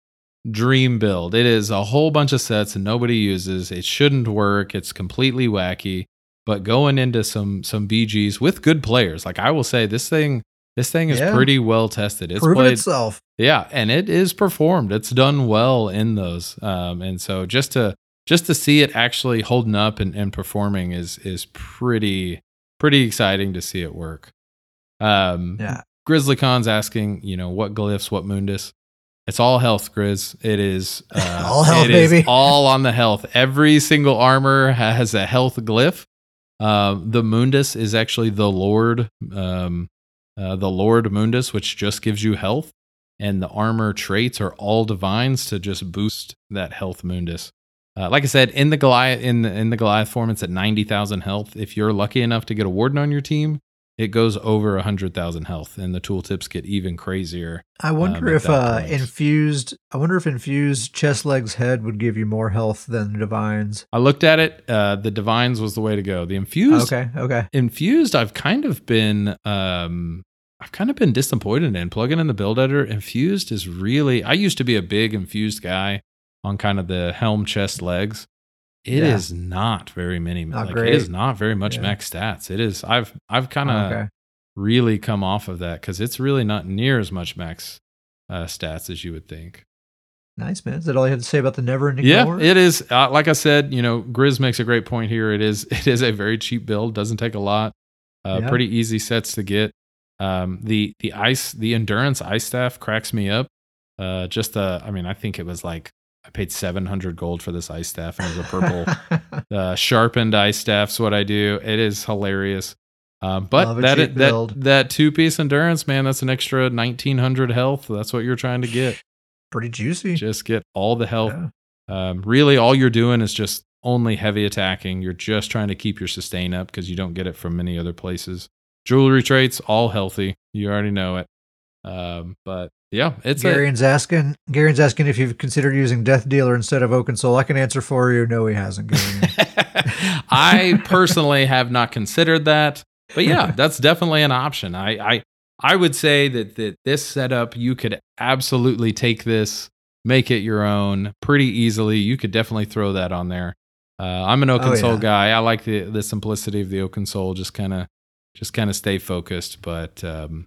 dream build. It is a whole bunch of sets and nobody uses. It shouldn't work. It's completely wacky. But going into some some BGs with good players, like I will say, this thing this thing is Yeah. pretty well tested. It's Proven played, itself. yeah, and it is performed. It's done well in those. Um, and so just to just to see it actually holding up and, and performing is is pretty pretty exciting to see it work. Um, Yeah. Grizzly Khan's asking, you know, what glyphs, what Mundus. It's all health, Grizz. It is uh, All health, it is baby. all on the health. Every single armor has a health glyph. Um, the Mundus is actually the Lord, um, uh, the Lord Mundus, which just gives you health. and the armor traits are all divines to just boost that health Mundus. Uh, like I said, in the Goliath in the, in the Goliath form, it's at ninety thousand health. If you're lucky enough to get a warden on your team, it goes over hundred thousand health, and the tooltips get even crazier. I wonder um, if uh, point. infused. I wonder if infused chest legs head would give you more health than the divines. I looked at it. Uh, the divines was the way to go. The infused, Okay, okay. infused. I've kind of been, um, I've kind of been disappointed in plugging in the build editor. Infused is really. I used to be a big infused guy on kind of the helm chest legs. It is Yeah. not very many. Not like great. it is not very much Yeah. max stats. It is. I've I've kind of okay. really come off of that because it's really not near as much max uh, stats as you would think. Nice man. Is that all you have to say about the never ending Yeah, it is. Uh, like I said, you know, Grizz makes a great point here. It is it is a very cheap build. Doesn't take a lot. Uh, Yeah. Pretty easy sets to get. Um, the the ice the endurance ice staff cracks me up. Uh, just the I mean I think it was like I paid seven hundred gold for this ice staff and it was a purple uh, sharpened ice staff's what I do. It is hilarious. Um, but that that that two piece endurance man, that's an extra nineteen hundred health. That's what you're trying to get. Pretty juicy. Just get all the health Yeah. um, really, all you're doing is just only heavy attacking. You're just trying to keep your sustain up because you don't get it from many other places. Jewelry traits, all healthy. You already know it. Um, but yeah, it's a, asking. Garen's asking if you've considered using Death Dealer instead of Oaken Soul. I can answer for you. No, he hasn't. I personally have not considered that, but yeah, that's definitely an option. I, I, I would say that that this setup you could absolutely take this, make it your own pretty easily. You could definitely throw that on there. Uh, I'm an Oaken Oh, Soul yeah. guy. I like the the simplicity of the Oaken Soul. Just kind of, just kind of stay focused. But um,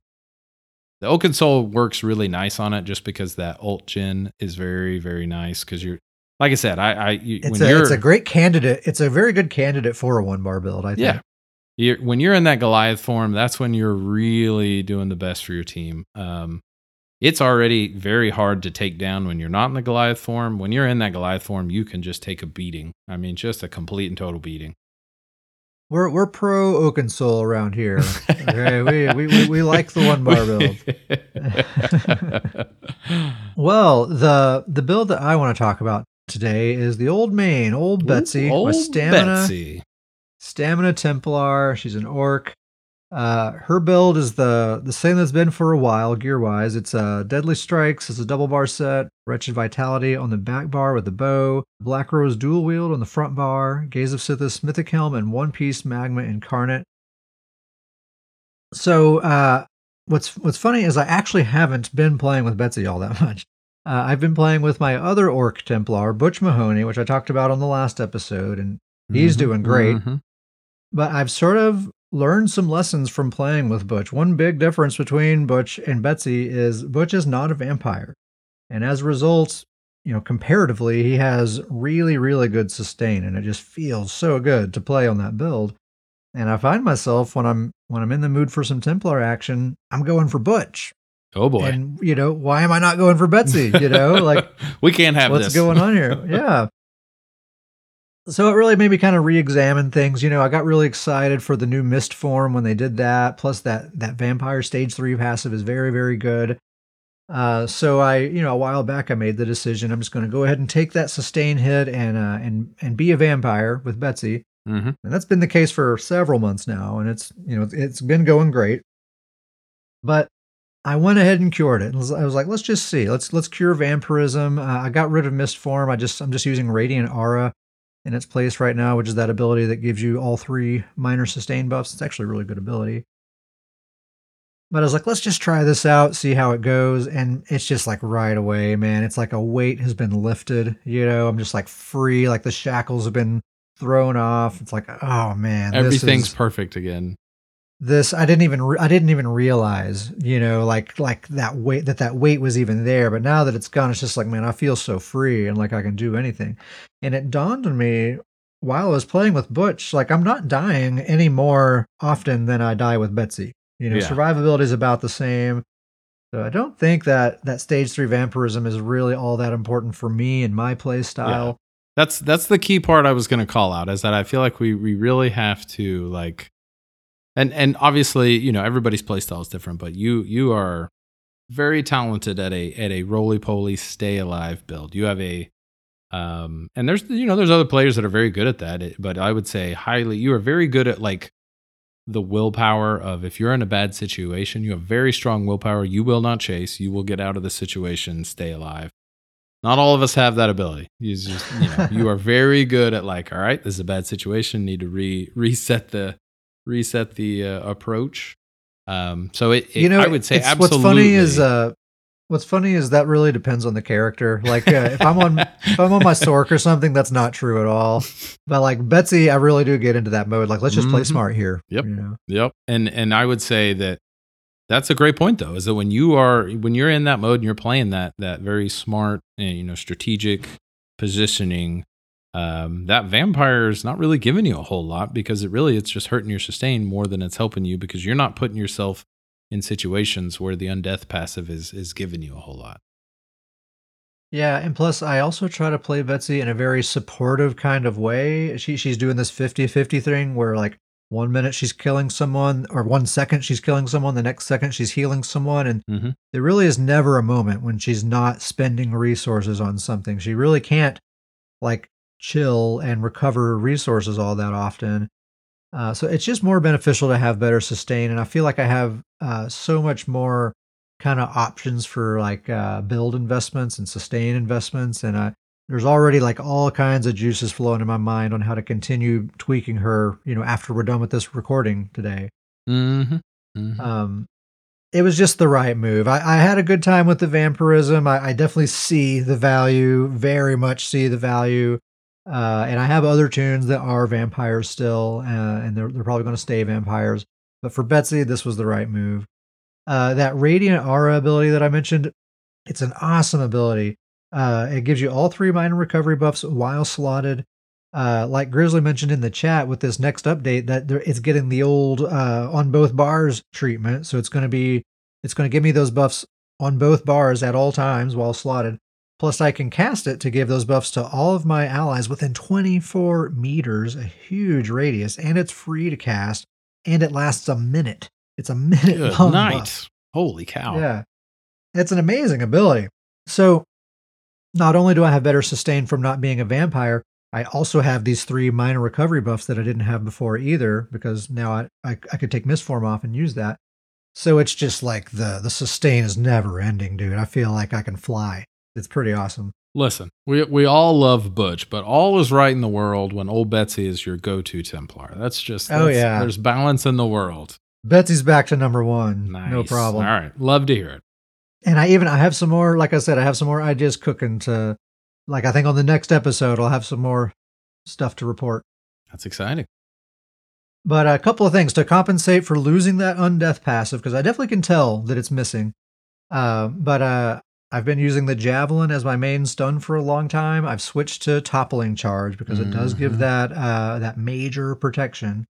the Oaken Soul works really nice on it, just because that ult gen is very very nice. Because you're, like I said, I, I you, It's when a you're it's a great candidate. It's a very good candidate for a one bar build. I think. yeah. You're, when you're in that Goliath form, that's when you're really doing the best for your team. Um, it's already very hard to take down when you're not in the Goliath form. When you're in that Goliath form, you can just take a beating. I mean, just a complete and total beating. We're we're pro Oaken Soul around here. Okay, we, we, we, we like the one bar build. Well, the the build that I want to talk about today is the old main, old Betsy, Old with stamina, Betsy. stamina Templar. She's an orc. Uh, her build is the the same that's been for a while, gear wise. It's uh, Deadly Strikes. It's a double bar set. Wretched Vitality on the back bar with the bow. Black Rose dual wield on the front bar. Gaze of Sithis, Mythic Helm, and One Piece Magma Incarnate. So, uh, what's what's funny is I actually haven't been playing with Betsy all that much. Uh, I've been playing with my other orc Templar, Butch Mahoney, which I talked about on the last episode, and He's Mhm, doing great. mhm. but I've sort of learned some lessons from playing with Butch. One big difference between Butch and Betsy is Butch is not a vampire. And as a result, you know, comparatively, he has really, really good sustain and it just feels so good to play on that build. And I find myself when I'm when I'm in the mood for some Templar action, I'm going for Butch. Oh boy. And you know, why am I not going for Betsy? You know, like we can't have what's this. going on here? Yeah. So it really made me kind of re-examine things. You know, I got really excited for the new Mist form when they did that. Plus, that that Vampire Stage Three passive is very, very good. Uh, so I, you know, a while back I made the decision I'm just going to go ahead and take that sustain hit and uh, and and be a vampire with Betsy, hmm and that's been the case for several months now, and it's you know it's been going great. But I went ahead and cured it. I was, I was like, let's just see. Let's let's cure vampirism. Uh, I got rid of mist form. I just I'm just using radiant aura in its place right now, which is that ability that gives you all three minor sustain buffs. It's actually a really good ability. But I was like, let's just try this out, see how it goes. And it's just like right away, man. It's like a weight has been lifted. You know, I'm just like free. Like the shackles have been thrown off. It's like, oh man, this Everything's is- perfect again. This i didn't even re- i didn't even realize you know like like that weight that that weight was even there. But now that it's gone it's just like man i feel so free and like i can do anything. And it dawned on me while i was playing with butch like i'm not dying any more often than i die with betsy. You know Yeah. survivability is about the same. So i don't think that that stage three vampirism is really all that important for me and my play style. That's that's the key part I was going to call out is that I feel like we we really have to like and and obviously, you know, everybody's playstyle is different, but you you are very talented at a at a roly poly stay alive build. You have a um and there's you know there's other players that are very good at that, but I would say highly you are very good at like the willpower of if you're in a bad situation, you have very strong willpower. You will not chase. You will get out of the situation, stay alive. Not all of us have that ability. You just, you know, you are very good at like, all right, this is a bad situation. Need to re reset the reset the uh, approach. Um, so it, it- you know, I would say absolutely. What's funny is uh, what's funny is that really depends on the character. Like uh, if I'm on if I'm on my Sorc or something, that's not true at all. But like Betsy, I really do get into that mode. Like let's just play Mhm. smart here. Yep. You know? Yep. And and I would say that that's a great point though, is that when you are when you're in that mode and you're playing that that very smart and you know strategic positioning, um, that vampire is not really giving you a whole lot because it really it's just hurting your sustain more than it's helping you because you're not putting yourself in situations where the undeath passive is is giving you a whole lot. Yeah, and plus I also try to play Betsy in a very supportive kind of way. She she's doing this 50-50 thing where like one minute she's killing someone or one second she's killing someone, the next second she's healing someone and Mhm. there really is never a moment when she's not spending resources on something. She really can't like chill and recover resources all that often. Uh, so it's just more beneficial to have better sustain, and I feel like I have uh, so much more kind of options for like uh, build investments and sustain investments, and uh, there's already like all kinds of juices flowing in my mind on how to continue tweaking her. You know, after we're done with this recording today. Mhm. Mhm. Um, it was just the right move. I, I had a good time with the vampirism. I, I definitely see the value, very much see the value. Uh, and I have other tunes that are vampires still, uh, and they're, they're probably going to stay vampires. But for Betsy, this was the right move. Uh, that Radiant Aura ability that I mentioned, it's an awesome ability. Uh, it gives you all three minor recovery buffs while slotted. Uh, like Grizzly mentioned in the chat with this next update, that there, it's getting the old uh, on both bars treatment. So it's going to be, it's going to give me those buffs on both bars at all times while slotted. Plus, I can cast it to give those buffs to all of my allies within 24 meters, a huge radius, and it's free to cast, and it lasts a minute. It's a minute Good long night. buff. Holy cow. Yeah. It's an amazing ability. So, not only do I have better sustain from not being a vampire, I also have these three minor recovery buffs that I didn't have before either, because now I, I, I could take misform off and use that. So it's just like the the sustain is never ending, dude. I feel like I can fly. It's pretty awesome. Listen, we we all love Butch, but all is right in the world when old Betsy is your go-to Templar. That's just Oh, yeah. There's balance in the world. Betsy's back to number one. Nice. No problem. All right, love to hear it. And I even I have some more, like I said, I have some more ideas cooking to like I think on the next episode I'll have some more stuff to report. That's exciting. But a couple of things to compensate for losing that undeath passive, because I definitely can tell that it's missing. Uh, but uh, I've been using the javelin as my main stun for a long time. I've switched to toppling charge because it does give Mhm. that uh, that major protection.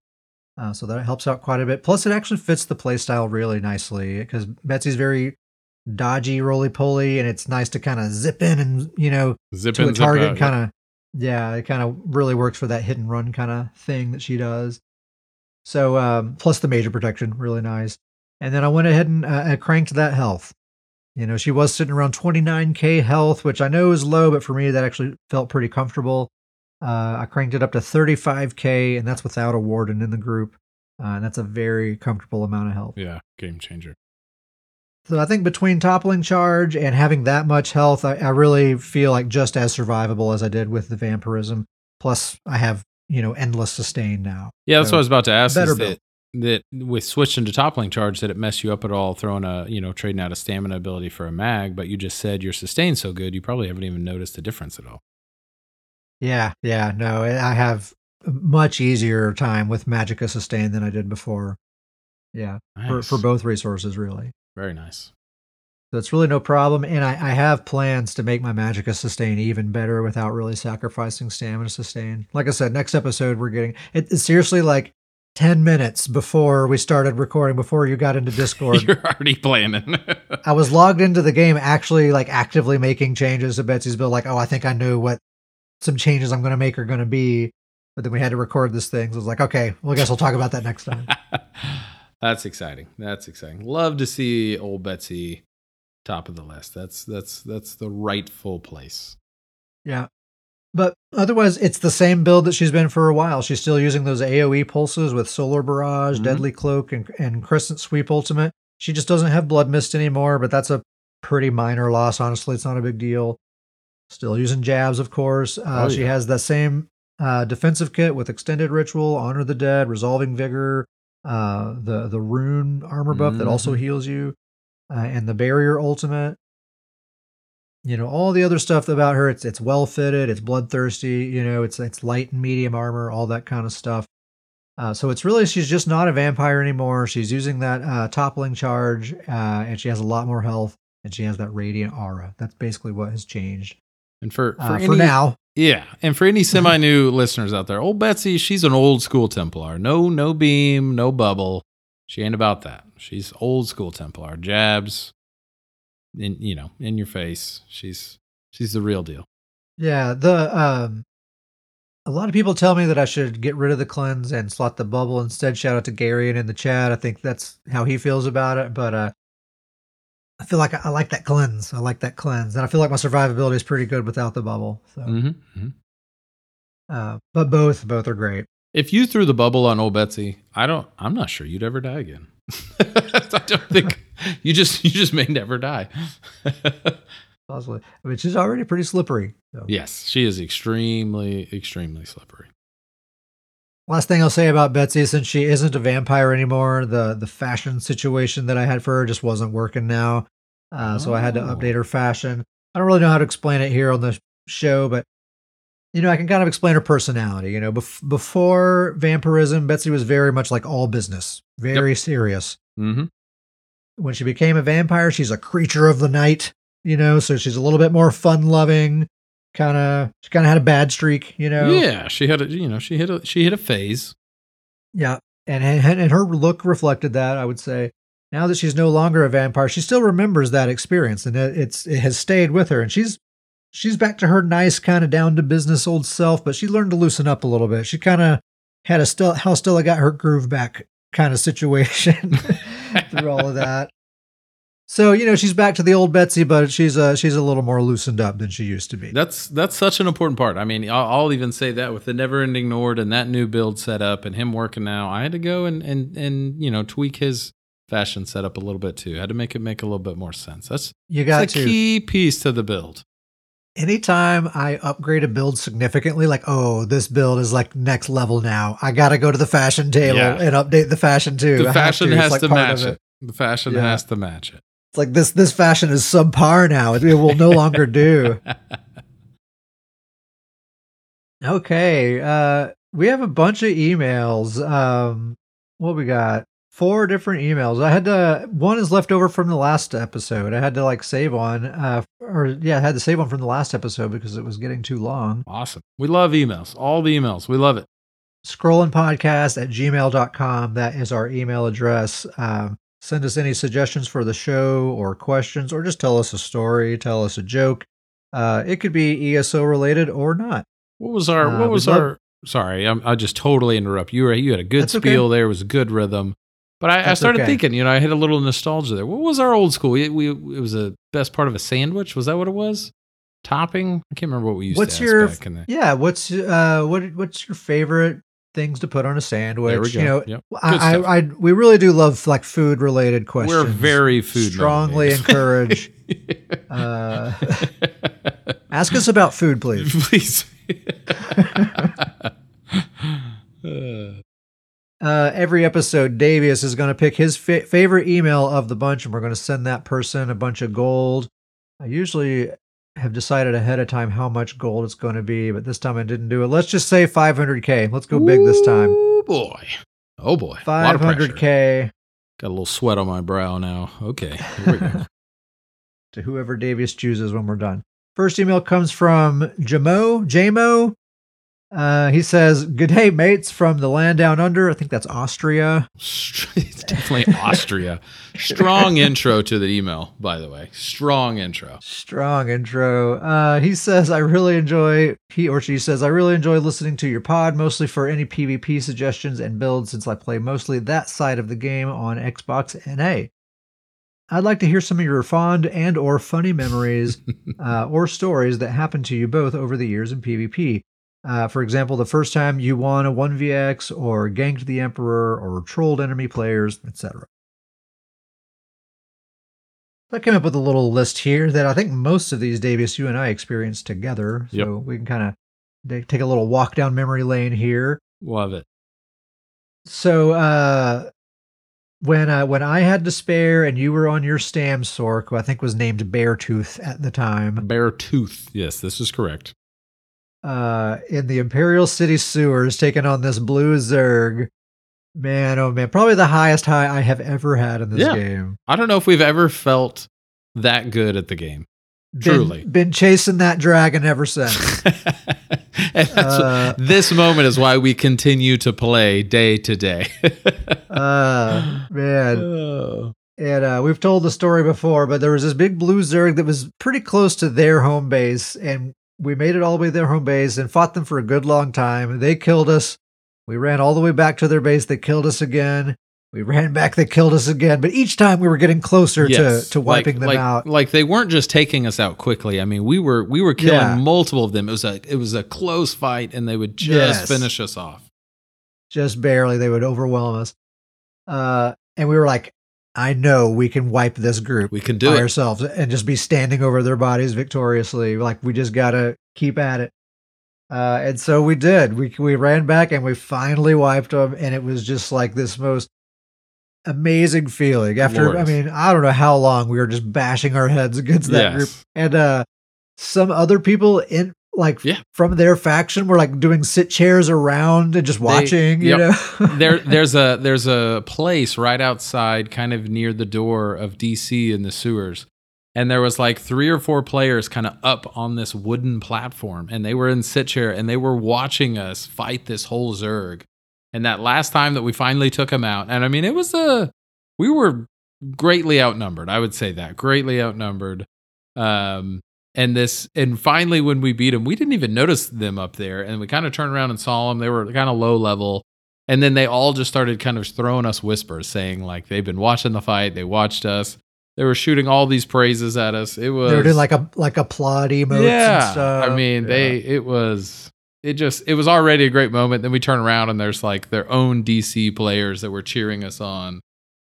Uh, so that helps out quite a bit. Plus, it actually fits the playstyle really nicely because Betsy's very dodgy, roly poly, and it's nice to kind of zip in and you know Zip to in, a target kind of yeah it kind of really works for that hit and run kind of thing that she does so um plus the major protection really nice and then i went ahead and uh, cranked that health you know she was sitting around 29k health which i know is low but for me that actually felt pretty comfortable uh, i cranked it up to 35k and that's without a warden in the group uh, and that's a very comfortable amount of health Yeah, game changer. so I think between toppling charge and having that much health, I, I really feel like just as survivable as I did with the vampirism. Plus, I have you know endless sustain now. Yeah, that's So, what I was about to ask. better Is that, with switching to toppling charge, that it mess you up at all? Throwing a you know trading out a stamina ability for a mag, but you just said you're sustained so good, you probably haven't even noticed the difference at all. Yeah, yeah, no, I have a much easier time with Magica sustain than I did before. Yeah, for, Nice. for both resources really. Very nice. So it's really no problem, and I, I have plans to make my Magica sustain even better without really sacrificing stamina sustain. Like I said, next episode we're getting it, it's seriously like ten minutes before we started recording, before you got into Discord. You're already planning. I was logged into the game, actually like actively making changes to Betsy's build. Like, oh, I think I know what some changes I'm going to make are going to be. But then we had to record this thing. So I was like, okay, well, I guess we'll talk about that next time. That's exciting. That's exciting. Love to see old Betsy top of the list. That's that's that's the rightful place. Yeah. But otherwise, it's the same build that she's been for a while. She's still using those AoE pulses with Solar Barrage, Mhm. Deadly Cloak, and, and Crescent Sweep Ultimate. She just doesn't have Blood Mist anymore, but that's a pretty minor loss. Honestly, it's not a big deal. Still using jabs, of course. Uh, Oh, She has the same uh, defensive kit with Extended Ritual, Honor the Dead, Resolving Vigor, uh, the the Rune armor buff that also heals you, uh, and the Barrier Ultimate you know all the other stuff about her it's it's well fitted it's bloodthirsty you know it's it's light and medium armor all that kind of stuff uh, so it's really she's just not a vampire anymore she's using that uh, toppling charge uh, and she has a lot more health and she has that radiant aura that's basically what has changed And for for, uh, any, for now yeah, and for any semi new listeners out there, old Betsy, she's an old school Templar. No, no beam, no bubble. She ain't about that. She's old school Templar. Jabs, in you know, in your face. She's she's the real deal. yeah the um a lot of people tell me that I should get rid of the cleanse and slot the bubble instead. Shout out to Gary and in the chat. I think that's how he feels about it. But uh, I feel like I, I like that cleanse. I like that cleanse, and I feel like my survivability is pretty good without the bubble. So, hmm hmm uh, but both both are great. If you threw the bubble on old Betsy, I don't. I'm not sure you'd ever die again. I don't think you just you just may never die. Possibly, I mean, she's already pretty slippery. So. yes, she is extremely extremely slippery. Last thing I'll say about Betsy, since she isn't a vampire anymore, the the fashion situation that I had for her just wasn't working now. Uh, So I had to Oh. update her fashion. I don't really know how to explain it here on the show, but you know, I can kind of explain her personality. You know, bef- before vampirism, Betsy was very much like all business, very serious. hmm When she became a vampire, she's a creature of the night. You know, so she's a little bit more fun loving. Kind of, she kind of had a bad streak. You know, Yeah, she had a you know she hit a she hit a phase. Yeah, and, and and her look reflected that. I would say now that she's no longer a vampire, she still remembers that experience, and it, it's it has stayed with her. And she's she's back to her nice kind of down to business old self, but she learned to loosen up a little bit. She kind of had a still how Stella got her groove back kind of situation through all of that. So you know she's back to the old Betsy, but she's uh she's a little more loosened up than she used to be. That's that's such an important part. I mean, I'll, I'll even say that with the never ending Nord and that new build set up and him working now, I had to go and and and you know tweak his fashion setup a little bit too. I had to make it make a little bit more sense. That's You got that's a to. key piece to the build. Anytime I upgrade a build significantly, like, oh, this build is like next level now. I got to go to the fashion table Yeah. and update the fashion too. The have fashion to. Has like to match of it. The fashion Yeah. has to match it. It's like this this fashion is subpar now. It, it will no longer do. Okay. Uh we have a bunch of emails. Um what we got? Four different emails. I had to one is left over from the last episode. I had to like save one. Uh or yeah, I had to save one from the last episode because it was getting too long. awesome. We love emails. All the emails. We love it. scrollin podcast at gmail.com that is our email address um, send us any suggestions for the show or questions or just tell us a story tell us a joke uh, it could be eso related or not What was our Uh, what was we'd love- our sorry, I'm, I just totally interrupt. You were you had a good That's okay. spiel there, it was a good rhythm. But I, I started okay. thinking, you know, I had a little nostalgia there. What was our old school? We, we it was a best part of a sandwich. Was that what it was? Topping? I can't remember what we used What's to your- ask back in the yeah what's uh what what's your favorite things to put on a sandwich There we go. you know Yep. I. I, I we really do love like food related questions We're very food strongly encourage uh, ask us about food please Please. Uh, uh, every episode, Davius is going to pick his fa- favorite email of the bunch, and we're going to send that person a bunch of gold. I usually have decided ahead of time how much gold it's going to be, but this time I didn't do it. Let's just say 500k. Let's go big this time. Oh boy. Oh boy. A lot of pressure. 500k Got a little sweat on my brow now. Okay. Here we go. to whoever Davius chooses when we're done. First email comes from Jamo. Jamo. Uh, he says, "Good day, mates, from the land down under. I think that's Austria. it's definitely Austria. Strong intro to the email, by the way. Strong intro. Strong intro. Uh, he says, I really enjoy, he or she says, I really enjoy listening to your pod, mostly for any PvP suggestions and builds since I play mostly that side of the game on Xbox NA. I'd like to hear some of your fond and or funny memories uh, or stories that happened to you both over the years in PvP. Uh, for example, the first time you won a 1vx or ganked the Emperor or trolled enemy players, etc. I came up with a little list here that I think most of these, Davius, you and I experienced together. So Yep. we can kind of take a little walk down memory lane here. Love it. So uh, when uh, when I had despair and you were on your Stam Sorc, who I think was named Beartooth at the time, Bear tooth. Yes, this is correct. Uh, in the Imperial City sewers, taking on this blue Zerg. Man, oh man, probably the highest high I have ever had in this Yeah. game. I don't know if we've ever felt that good at the game. Been- Truly. been, chasing that dragon ever since. Uh, this moment is why we continue to play day to day. uh, man, Oh. And uh, we've told the story before, but there was this big blue Zerg that was pretty close to their home base, and we made it all the way to their home base and fought them for a good long time. They killed us. We ran all the way back to their base. They killed us again. We ran back. They killed us again. But each time we were getting closer Yes. to, to wiping like, them like, out. Like they weren't just taking us out quickly. I mean, we were we were killing Yeah. multiple of them. It was a it was a close fight, and they would just Yes. finish us off. Just barely. They would overwhelm us. Uh, and we were like, I know we can wipe this group. We can do by it. ourselves and just be standing over their bodies victoriously. Like we just gotta keep at it. Uh, and so we did. We we ran back and we finally wiped them, and it was just like this most amazing feeling. After Glorious. I mean, I don't know how long we were just bashing our heads against that group, and uh, some other people in like Yeah. from their faction we were like doing sit chairs around and just watching. you yep. know, there there's a there's a place right outside kind of near the door of DC in the sewers and there was like three or four players kind of up on this wooden platform and they were in sit chair and they were watching us fight this whole zerg and that last time that we finally took him out and i mean it was a we were greatly outnumbered i would say that greatly outnumbered um and this and finally when we beat them we didn't even notice them up there and we kind of turned around and saw them they were kind of low level and then they all just started kind of throwing us whispers saying like they've been watching the fight they watched us they were shooting all these praises at us it was they were doing like a like applaud emotes yeah and stuff. i mean Yeah. they it was it just it was already a great moment then we turn around and there's like their own dc players that were cheering us on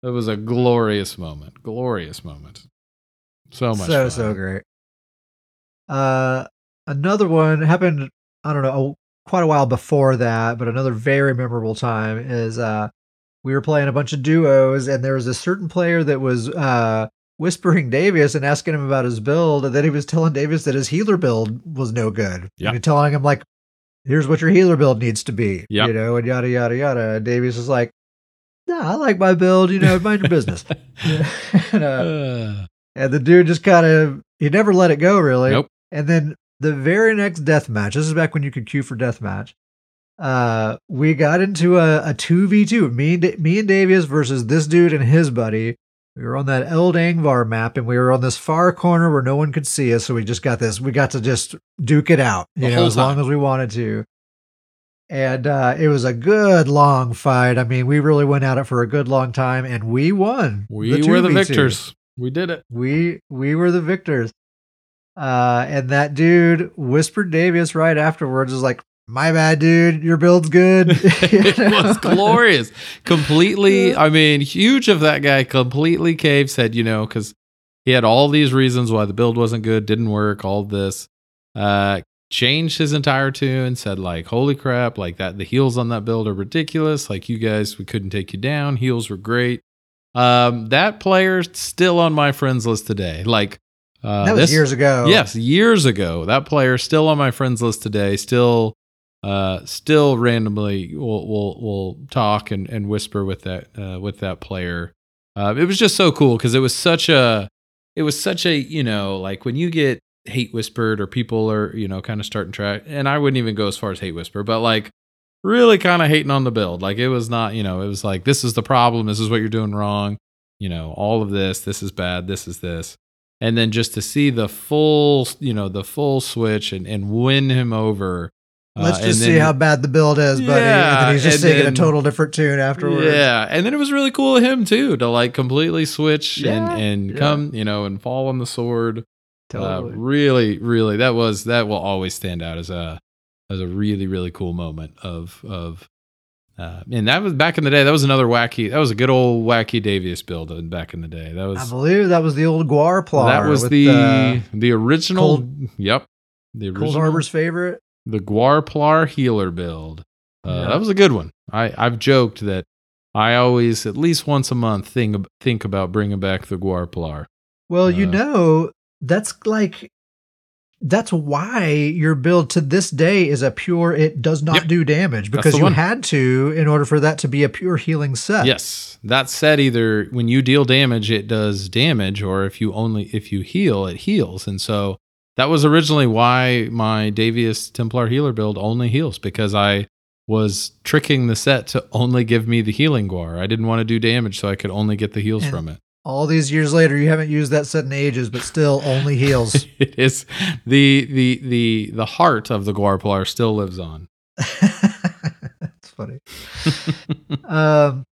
it was a glorious moment glorious moment so much so fun. so great. Uh, another one happened. I don't know, quite a while before that, but another very memorable time is uh, we were playing a bunch of duos, and there was a certain player that was uh whispering Davius and asking him about his build, and then he was telling Davius that his healer build was no good. Yeah. And telling him like, "Here's what your healer build needs to be," Yep. you know, and yada yada yada. And Davius is like, "Nah, I like my build. You know, mind your business." and, uh, Uh, and the dude just kind of he never let it go really. Nope. And then the very next death match, this is back when you could queue for death match. Uh, we got into a, a 2v2, me and, me and Davius versus this dude and his buddy. We were on that Eld Angavar map and we were on this far corner where no one could see us. So we just got this, we got to just duke it out, you The know, as long as we wanted to. And uh, it was a good long fight. I mean, we really went at it for a good long time and we won. we were the victors we did it we we were the victors uh and that dude whispered davius right afterwards is like my bad dude your build's good it was glorious. Completely, I mean, huge of that guy. Completely cave said, you know, because he had all these reasons why the build wasn't good, didn't work, all this. Uh, changed his entire tune, said like, "Holy crap! Like that, the heals on that build are ridiculous. Like you guys, we couldn't take you down. Heals were great. Um, that player's still on my friends list today. Like, uh, that was this- years ago Yes, years ago. That player still on my friends list today. Still, uh, still randomly will will will talk and, and whisper with that uh, with that player. Uh, it was just so cool because it was such a it was such a you know like when you get hate whispered or people are you know kind of starting track and I wouldn't even go as far as hate whisper, but like really kind of hating on the build. Like it was not you know it was like this is the problem. This is what you're doing wrong. You know all of this. This is bad. This is this and then just to see the full you know the full switch and, and win him over Let's Uh, and just see then- how bad the build is, buddy. and Yeah, then he's just and singing then- a total different tune afterwards. Yeah, and then it was really cool of him too to like completely switch Yeah, and and yeah. come, you know, and fall on the sword. Totally. Uh, really, really, that was that will always stand out as a as a really really cool moment of of. Uh, and that was back in the day. That was another wacky. That was a good old wacky Davius build back in the day. That was. I believe that was the old Guar Plar. that was with, the uh, the original. Cold- yep, the original Coldharbour's favorite. the Guarplar healer build. Uh, Yeah. That was a good one. I I've joked that I always at least once a month think think about bringing back the Guarplar. Well, you Uh, know, that's like that's why your build to this day is a pure it does not Yep. do damage because you one. had to in order for that to be a pure healing set. Yes, that said, either when you deal damage, it does damage, or if you only if you heal, it heals. And so that was originally why my Davius Templar healer build only heals because I was tricking the set to only give me the healing Guar. I didn't want to do damage, so I could only get the heals And- from it. All these years later, you haven't used that set in ages, but still only heals. it is the the the the heart of the Guarplar still lives on. That's funny. um,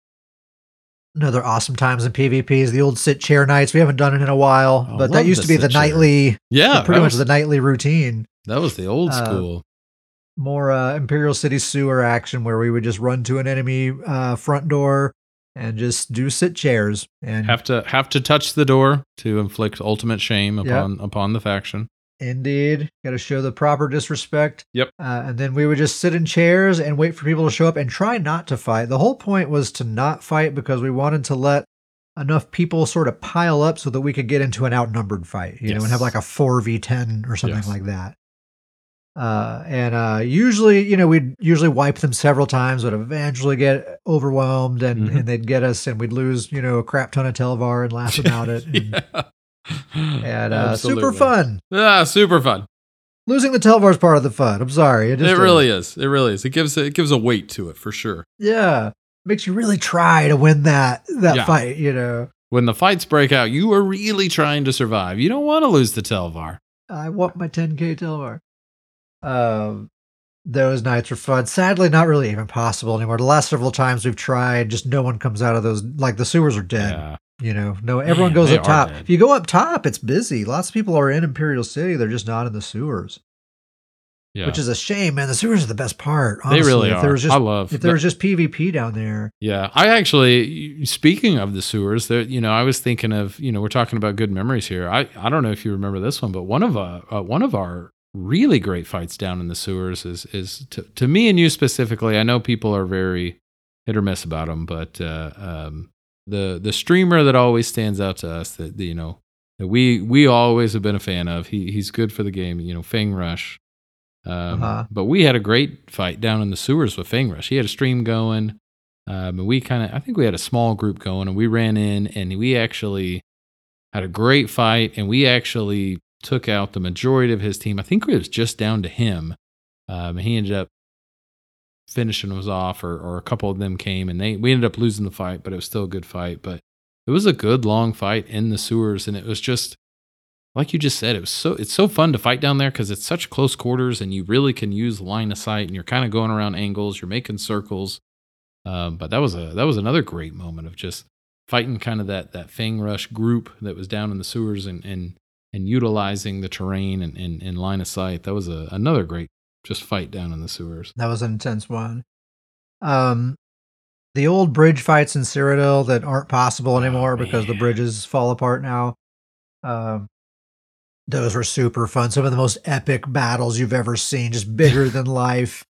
another awesome times in pvp is The old sit chair nights. We haven't done it in a while, I but that used to be the chair. nightly, Yeah, pretty that much the nightly routine. that was the old uh, school. More uh, Imperial City sewer action where we would just run to an enemy uh, front door and just do sit chairs and have to have to touch the door to inflict ultimate shame upon upon the faction. Indeed. Got to show the proper disrespect. Yep. Uh, and then we would just sit in chairs and wait for people to show up and try not to fight. The whole point was to not fight because we wanted to let enough people sort of pile up so that we could get into an outnumbered fight, you know, and have like a 4v10 or something Yes. like that. Uh, and uh, usually, you know, we'd usually wipe them several times, but eventually get overwhelmed and, Mhm. and they'd get us and we'd lose, you know, a crap ton of Telvar and laugh about it. And, yeah. and uh, super fun. Ah, super fun. Losing the Telvar is part of the fun. I'm sorry. It, It, really is. It really is. It gives it gives a weight to it for sure. yeah makes you really try to win that that Yeah. fight. You know, When the fights break out, you are really trying to survive. You don't want to lose the Telvar. I want my 10k Telvar. Um, those nights were fun. Sadly, not really even possible anymore. The last several times we've tried, just no one comes out of those. Like the sewers are dead. Yeah. You know, no everyone Man, goes up top. dead. If you go up top, it's busy. Lots of people are in Imperial City. They're just not in the sewers, Yeah. which is a shame. Man, the sewers are the best part. Honestly. they really if are. There was just I love if there was just PvP down there. Yeah, I actually, speaking of the sewers, there, you know, I was thinking of, you know, we're talking about good memories here. I, I don't know if you remember this one, but one of uh, uh one of our really great fights down in the sewers is is to, to me and you specifically. I know people are very hit or miss about them, but uh, um, the the streamer that always stands out to us that you know that we we always have been a fan of. He he's good for the game. You know, Fengrush. Um, Uh-huh. But we had a great fight down in the sewers with Fengrush. He had a stream going. Um, and we kind of, I think we had a small group going, and we ran in, and we actually had a great fight, and we actually took out the majority of his team. I think it was just down to him. Um, he ended up finishing us off, or, or a couple of them came, and they we ended up losing the fight, but it was still a good fight. But it was a good long fight in the sewers, and it was just like you just said, it was so it's so fun to fight down there because it's such close quarters, and you really can use line of sight, and you're kind of going around angles, you're making circles. Um, but that was a that was another great moment of just fighting kind of that that Fengrush group that was down in the sewers and and and utilizing the terrain and, and, and line of sight. That was a, another great just fight down in the sewers. That was an intense one. Um, the old bridge fights in Cyrodiil that aren't possible anymore Oh, because the bridges fall apart now. Um, those were super fun. Some of the most epic battles you've ever seen, just bigger than life.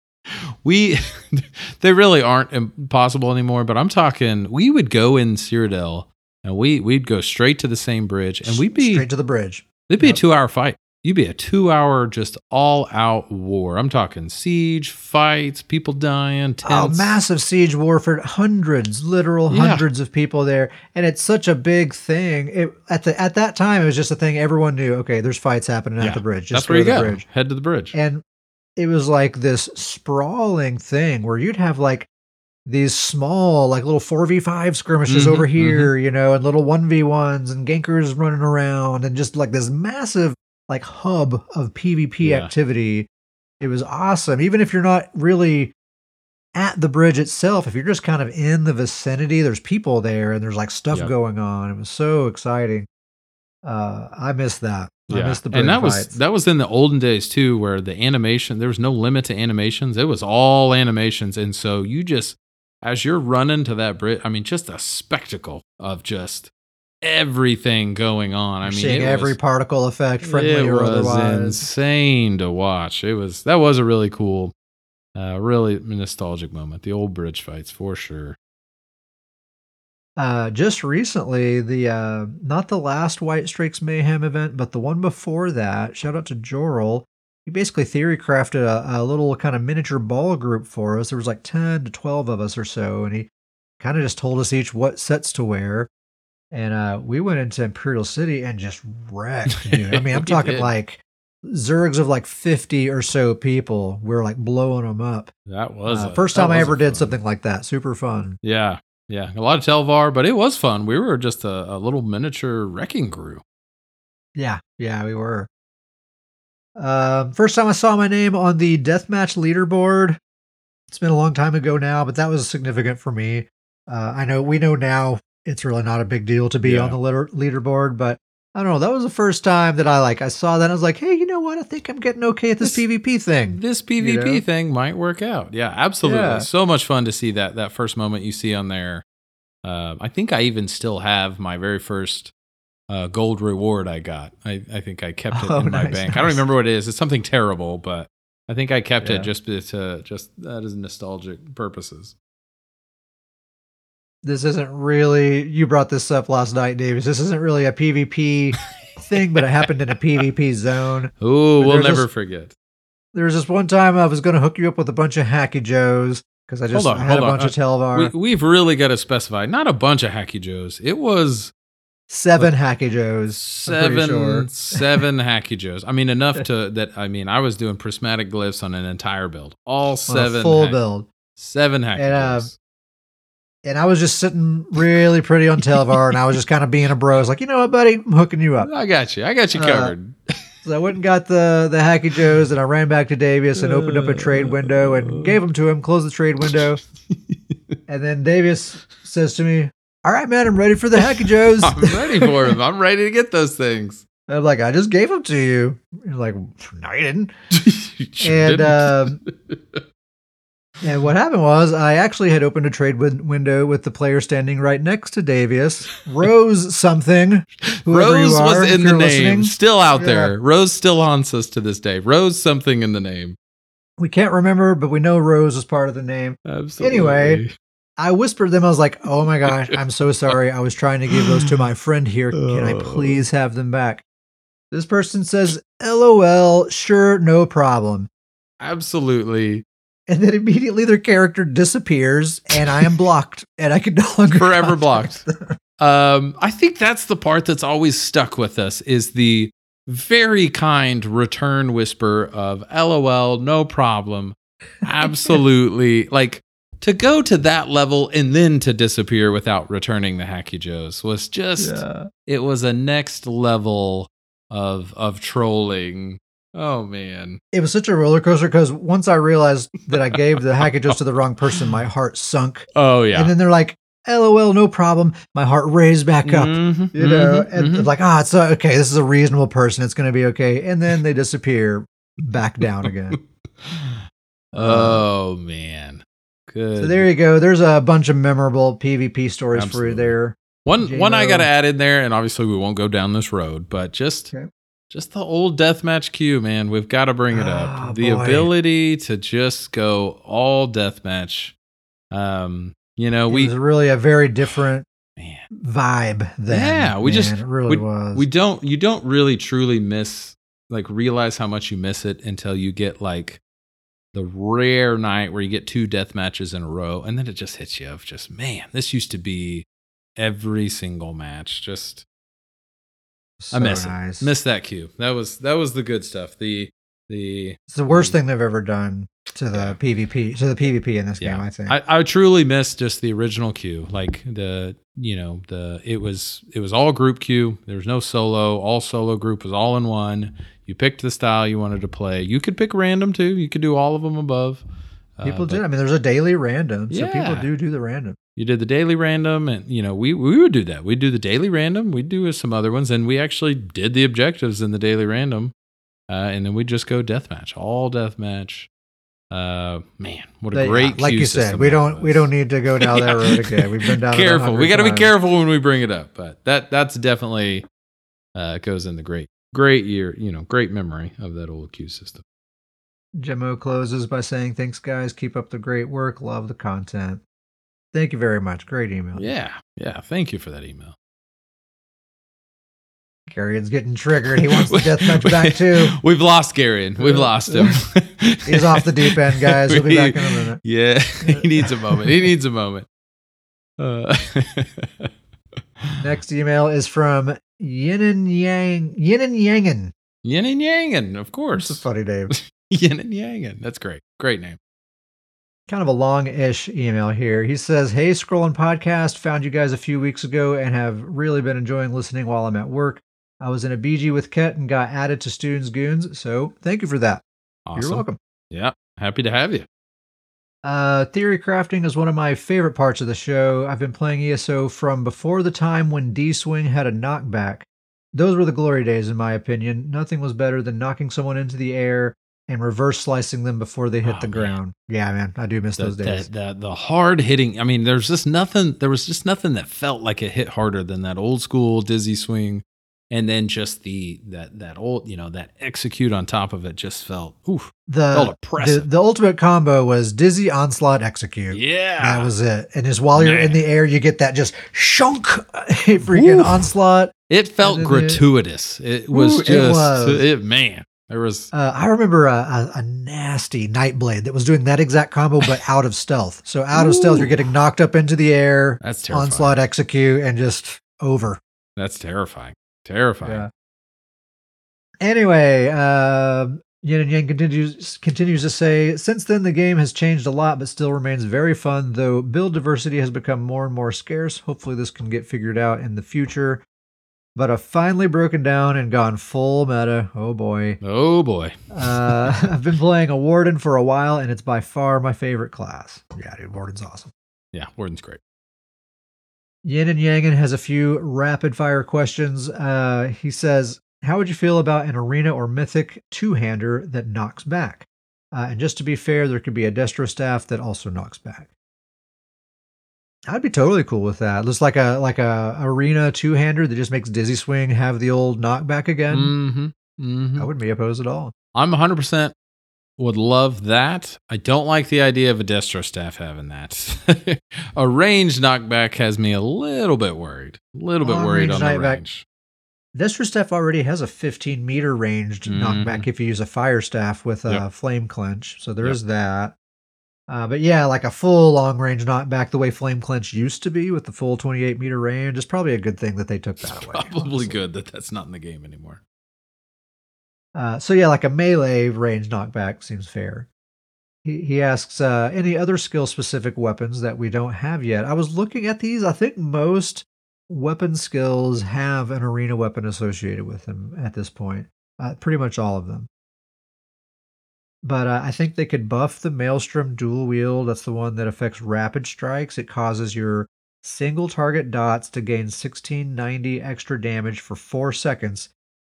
We they really aren't impossible anymore, but I'm talking we would go in Cyrodiil and we we'd go straight to the same bridge and we'd be straight to the bridge. It'd be Yep. a two hour fight. You'd be a two hour just all out war. I'm talking siege, fights, people dying, Oh, massive siege warfare, hundreds, literal Yeah. hundreds of people there, and it's such a big thing. It, at the at that time, it was just a thing everyone knew. Okay, there's fights happening Yeah, at the bridge. Just That's where you go bridge. Head to the bridge. and it was like this sprawling thing where you'd have like these small like little 4v5 skirmishes Mhm, over here you know and little 1v1s and gankers running around and just like this massive like hub of pvp Yeah. activity It was awesome. Even if you're not really at the bridge itself, if you're just kind of in the vicinity, there's people there and there's like stuff Yep. going on. It was so exciting. Uh, I miss that. I miss the bridge and that was that was in the olden days too, where the animation there was no limit to animations. It was all animations, and so you just as you're running to that bridge, I mean, just a spectacle of just everything going on. I mean, seeing every was, particle effect, friendly it or was otherwise. insane to watch. It was that was a really cool, uh, really nostalgic moment. The old bridge fights for sure. Uh, just recently, the uh, not the last Whitestrake's Mayhem event, but the one before that. Shout out to Jorel. He basically theory crafted a, a little kind of miniature ball group for us. There was like ten to twelve of us or so, and he kind of just told us each what sets to wear. And uh, we went into Imperial City and just wrecked, dude. I mean, I'm talking like zergs of like 50 or so people. We are like blowing them up. That was Uh, a- first time I ever did fun- something like that. Super fun. Yeah, yeah, a lot of Telvar, but it was fun. We were just a, a little miniature wrecking crew. Yeah, yeah, we were. Um, first time I saw my name on the deathmatch leaderboard. It's been a long time ago now, but that was significant for me. Uh, I know we know now it's really not a big deal to be Yeah. on the leader- leaderboard, but I don't know. That was the first time that I like I saw that. And I was like, hey, you know what? I think I'm getting okay at this, This- PvP thing. This PvP know? thing might work out. Yeah, absolutely. Yeah. So much fun to see that that first moment you see on there. Uh, I think I even still have my very first uh, gold reward I got. I, I think I kept it Oh, in my nice, bank. I don't remember what it is. It's something terrible, but I think I kept Yeah. it just to just that is nostalgic purposes. This isn't really. You brought this up last night, Davius. This isn't really a PvP thing, but it happened in a PvP zone. Oh, But we'll never this- forget. There was this one time I was going to hook you up with a bunch of hacky joes because I just Hold on, had a on. bunch of Telvar. We, we've really got to specify not a bunch of hacky joes. It was seven hacky joes. Seven sure. seven hacky joes. I mean enough to that. I mean I was doing prismatic glyphs on an entire build. All seven full hack- build, Seven hacky And, uh, joes. and I was just sitting really pretty on Telvar, and I was just kind of being a bro. I was like, you know what, buddy, I'm hooking you up. I got you. I got you uh, covered. So I went and got the the hacky joes, and I ran back to Davius and opened up a trade window and gave them to him. Closed the trade window, and then Davius says to me, "All right, man, I'm ready for the hacky joes." I'm ready for him. I'm ready to get those things. I'm like, I just gave them to you. He's like, no, you didn't. You and didn't. um, and what happened was I actually had opened a trade win- window with the player standing right next to Davius, Rose something. Rose are, was in the name, listening. still out Yeah. there. Rose still haunts us to this day. Rose something in the name. We can't remember, but we know Rose is part of the name. Absolutely. Anyway, I whispered them. I was like, "Oh my gosh, I'm so sorry. I was trying to give those to my friend here. Can I Oh. please have them back?" This person says, "LOL, sure, no problem." absolutely. And then immediately their character disappears, and I am blocked, and I can no longer Forever blocked. Um, I think that's the part that's always stuck with us is the very kind return whisper of LOL, no problem. Absolutely. like to go to that level and then to disappear without returning the Hacky Joes was just Yeah. it was a next level of of trolling. Oh man. It was such a roller coaster because once I realized that I gave the packages to the wrong person, my heart sunk. Oh yeah. And then they're like, "LOL, no problem." My heart raised back up. Mhm, You know, mhm, and mhm. like, ah, it's uh, okay. This is a reasonable person. It's going to be okay. And then they disappear back down again. oh man. Good. so there you go. There's a bunch of memorable PvP stories for you there. One one I got to add in there, and obviously we won't go down this road, but just Okay. just the old deathmatch queue, man. We've got to bring it up. Ah, the boy. ability to just go all deathmatch. Um, you know, it we was really a very different man, vibe. Then, Yeah, we just- man. it really was. we don't you don't really truly miss like realize how much you miss it until you get like the rare night where you get two death matches in a row, and then it just hits you of just man, this used to be every single match. Just so I miss nice. it. Miss that cue. That was that was the good stuff. The the It's the worst thing they've ever done to the Yeah. PvP to the PvP in this Yeah. game. I think. I, I truly miss just the original queue. Like the you know the it was it was all group queue. There was no solo. All solo group was all in one. You picked the style you wanted to play. You could pick random too. You could do all of them above. Uh, People did. I mean, there's a daily random, so people do do the random. You did the daily random, and you know we we would do that. We'd do the daily random. We'd do some other ones, and we actually did the objectives in the daily random, uh, and then we'd just go deathmatch, all deathmatch. Uh, man, what a yeah, great like you said, we don't we don't need to go down that road again. We've been down. careful. We got to be careful when we bring it up, but that that's definitely uh, goes in the great great year. You know, great memory of that old queue system. Jimmo closes by saying, "Thanks, guys. Keep up the great work. Love the content. Thank you very much. Great email. Yeah, yeah. Thank you for that email. Carrion's getting triggered. He wants the deathmatch back too. We've lost Garion. We've lost him. He's off the deep end, guys. He'll be back in a minute. Yeah, he needs a moment. He needs a moment. Uh, Next email is from Yin and Yang. Yin and Yangin. Yin and Yangin, of That's a course. funny name. Yin and Yangin. That's great. Great name. kind of a long-ish email here. He says, "Hey, Scrollin podcast, found you guys a few weeks ago and have really been enjoying listening while I'm at work. I was in a BG with Ket and got added to Students Goons, so thank you for that. Awesome. You're welcome." Yeah, happy to have you. Uh, theory crafting is one of my favorite parts of the show. I've been playing ESO from before the time when D Swing had a knockback. Those were the glory days, in my opinion. Nothing was better than knocking someone into the air and reverse slicing them before they hit Oh, the man. ground. Yeah, man, I do miss The, those days. the, the, the hard hitting. I mean, there's just nothing. There was just nothing that felt like it hit harder than that old school dizzy swing, and then just the that that old you know that execute on top of it just felt oof. felt the, the oppressive. the ultimate combo was dizzy onslaught execute. Yeah, That was it. And just while you're in the air, you get that just shunk freaking Oof. onslaught. It felt it- gratuitous. It, was Ooh, it just was. it, man. There was Uh, I remember a, a, a nasty Nightblade that was doing that exact combo, but out of stealth. So out of stealth, you're getting knocked up into the air, that's terrifying. onslaught, execute, and just over. That's terrifying. Terrifying. Yeah. Anyway, uh, Yin and Yang continues continues to say, since then the game has changed a lot, but still remains very fun. Though build diversity has become more and more scarce. Hopefully, this can get figured out in the future. But I've finally broken down and gone full meta. Oh boy. Oh boy. Uh, I've been playing a Warden for a while, and it's by far my favorite class. Yeah, dude, Warden's awesome. Yeah, Warden's great. Yin and Yangin has a few rapid fire questions. Uh, he says, How would you feel about an arena or mythic two hander that knocks back? Uh, and just to be fair, there could be a Destro staff that also knocks back. I'd be totally cool with that. Looks like a like a arena two hander that just makes Dizzy Swing have the old knockback again. Mm-hmm. Mm-hmm. I wouldn't be opposed at all. I'm 100% would love that. I don't like the idea of a Destro staff having that. a range knockback has me a little bit worried. A little bit Long worried range on the knockback. range. Destro staff already has a 15 meter ranged Mhm. knockback if you use a fire staff with a Yep. flame clench. So there Yep. is that. Uh, but yeah, like a full long range knockback the way flame clench used to be with the full 28 meter range is probably a good thing that they took It's that away. probably honestly. good that that's not in the game anymore. Uh, so yeah, like a melee range knockback seems fair. He, he asks uh, any other skill specific weapons that we don't have yet. I was looking at these. I think most weapon skills have an arena weapon associated with them at this point. Uh, pretty much all of them. But uh, I think they could buff the Maelstrom dual wield. That's the one that affects rapid strikes. It causes your single target dots to gain 1690 extra damage for four seconds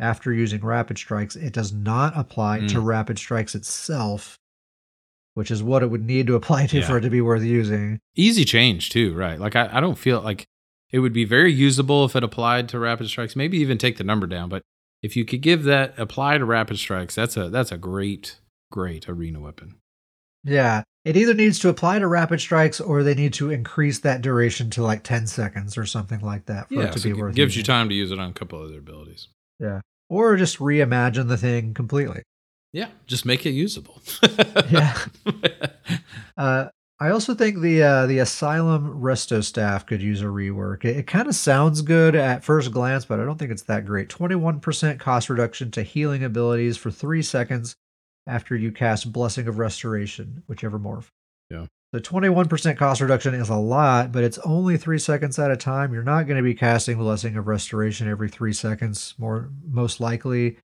after using rapid strikes. It does not apply to Mm. rapid strikes itself, which is what it would need to apply to Yeah. for it to be worth using. Easy change, too, right? Like, I, I don't feel like it would be very usable if it applied to rapid strikes, maybe even take the number down. But if you could give that apply to rapid strikes, that's a that's a great, great arena weapon. Yeah. It either needs to apply to rapid strikes or they need to increase that duration to like 10 seconds or something like that for yeah, it to so be it worth it. gives you time to use it on a couple other abilities. Or just reimagine the thing completely. Yeah, just make it usable. Yeah. Uh, I also think the uh, the Asylum Resto staff could use a rework. It, it kind of sounds good at first glance, but I don't think it's that great. 21% cost reduction to healing abilities for three seconds after you cast Blessing of Restoration, whichever morph. Yeah. The 21% cost reduction is a lot, but it's only three seconds at a time. You're not going to be casting Blessing of Restoration every three seconds, more most likely.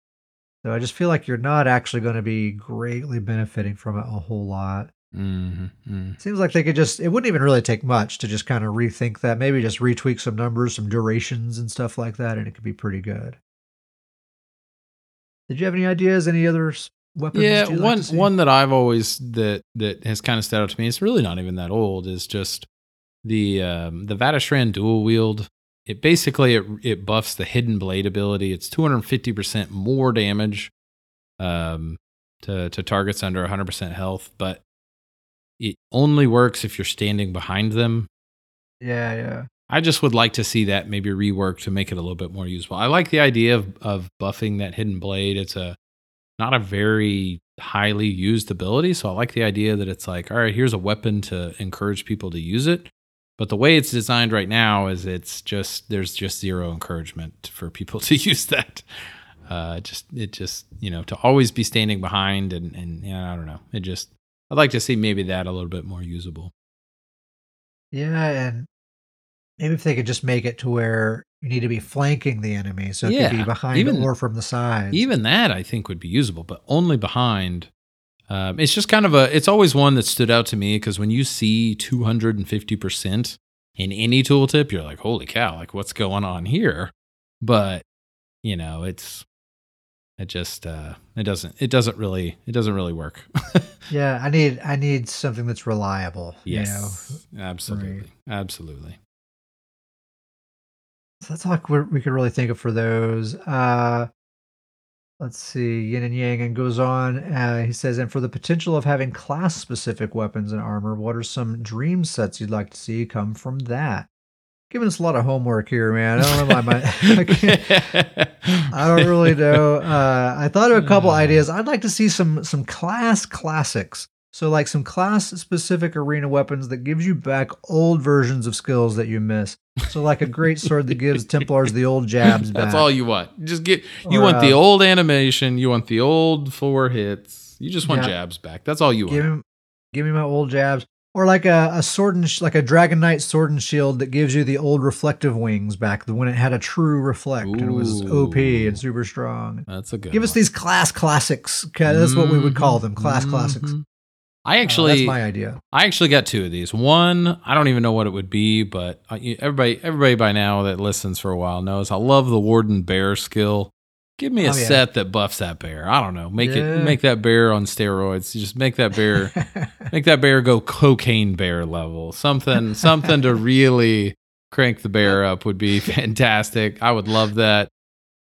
So I just feel like you're not actually going to be greatly benefiting from it a whole lot. Mm-hmm. Seems like they could just, it wouldn't even really take much to just kind of rethink that. Maybe just retweak some numbers, some durations and stuff like that, and it could be pretty good. Did you have any ideas? Any other weapons? Yeah, like one one that I've always that that has kind of stood out to me. It's really not even that old. Is just the um, the Vateshran dual wield. It basically it, it buffs the hidden blade ability. It's two hundred fifty percent more damage um, to to targets under one hundred percent health, but it only works if you're standing behind them. Yeah, yeah. I just would like to see that maybe reworked to make it a little bit more usable. I like the idea of of buffing that hidden blade. It's a not a very highly used ability, so I like the idea that it's like, all right, here's a weapon to encourage people to use it. But the way it's designed right now is it's just there's just zero encouragement for people to use that. Uh, just it just you know to always be standing behind and and yeah, I don't know. It just I'd like to see maybe that a little bit more usable. Yeah, and maybe if they could just make it to where you need to be flanking the enemy, so it could be behind even- or from the sides. Even that I think would be usable, but only behind. Um, it's just kind of a. It's always one that stood out to me because when you see 250 percent in any tooltip, you're like, "Holy cow! Like, what's going on here?" But you know, it's it just uh, it doesn't it doesn't really it doesn't really work. yeah, I need I need something that's reliable. You know, yes, absolutely, absolutely. So that's all we we could really think of for those. Uh, let's see, Yin and Yang, and goes on. Uh, he says, and for the potential of having class specific weapons and armor, what are some dream sets you'd like to see come from that? Giving us a lot of homework here, man. I don't know why my. I, I don't really know. Uh, I thought of a couple ideas. I'd like to see some some class classics. So like some class specific arena weapons that gives you back old versions of skills that you miss. So like a great sword that gives Templars the old jabs back. That's all you want. Just get you Or, want the uh, old animation. You want the old four hits. You just want Yeah. jabs back. That's all you want. give me, give me my old jabs. Or like a, a sword and sh- like a Dragon Knight sword and shield that gives you the old reflective wings back when it had a true reflect and it was OP and super strong. That's a good. Give us these class classics. That's what we would call them, class classics. I Uh, actually, that's my idea. I actually got two of these. One, I don't even know what it would be, but everybody, everybody by now that listens for a while knows I love the Warden Bear skill. Give me a Oh, yeah. set that buffs that bear. I don't know. Make Yeah. it, make that bear on steroids. Just make that bear, make that bear go cocaine bear level. Something, something to really crank the bear up would be fantastic. I would love that.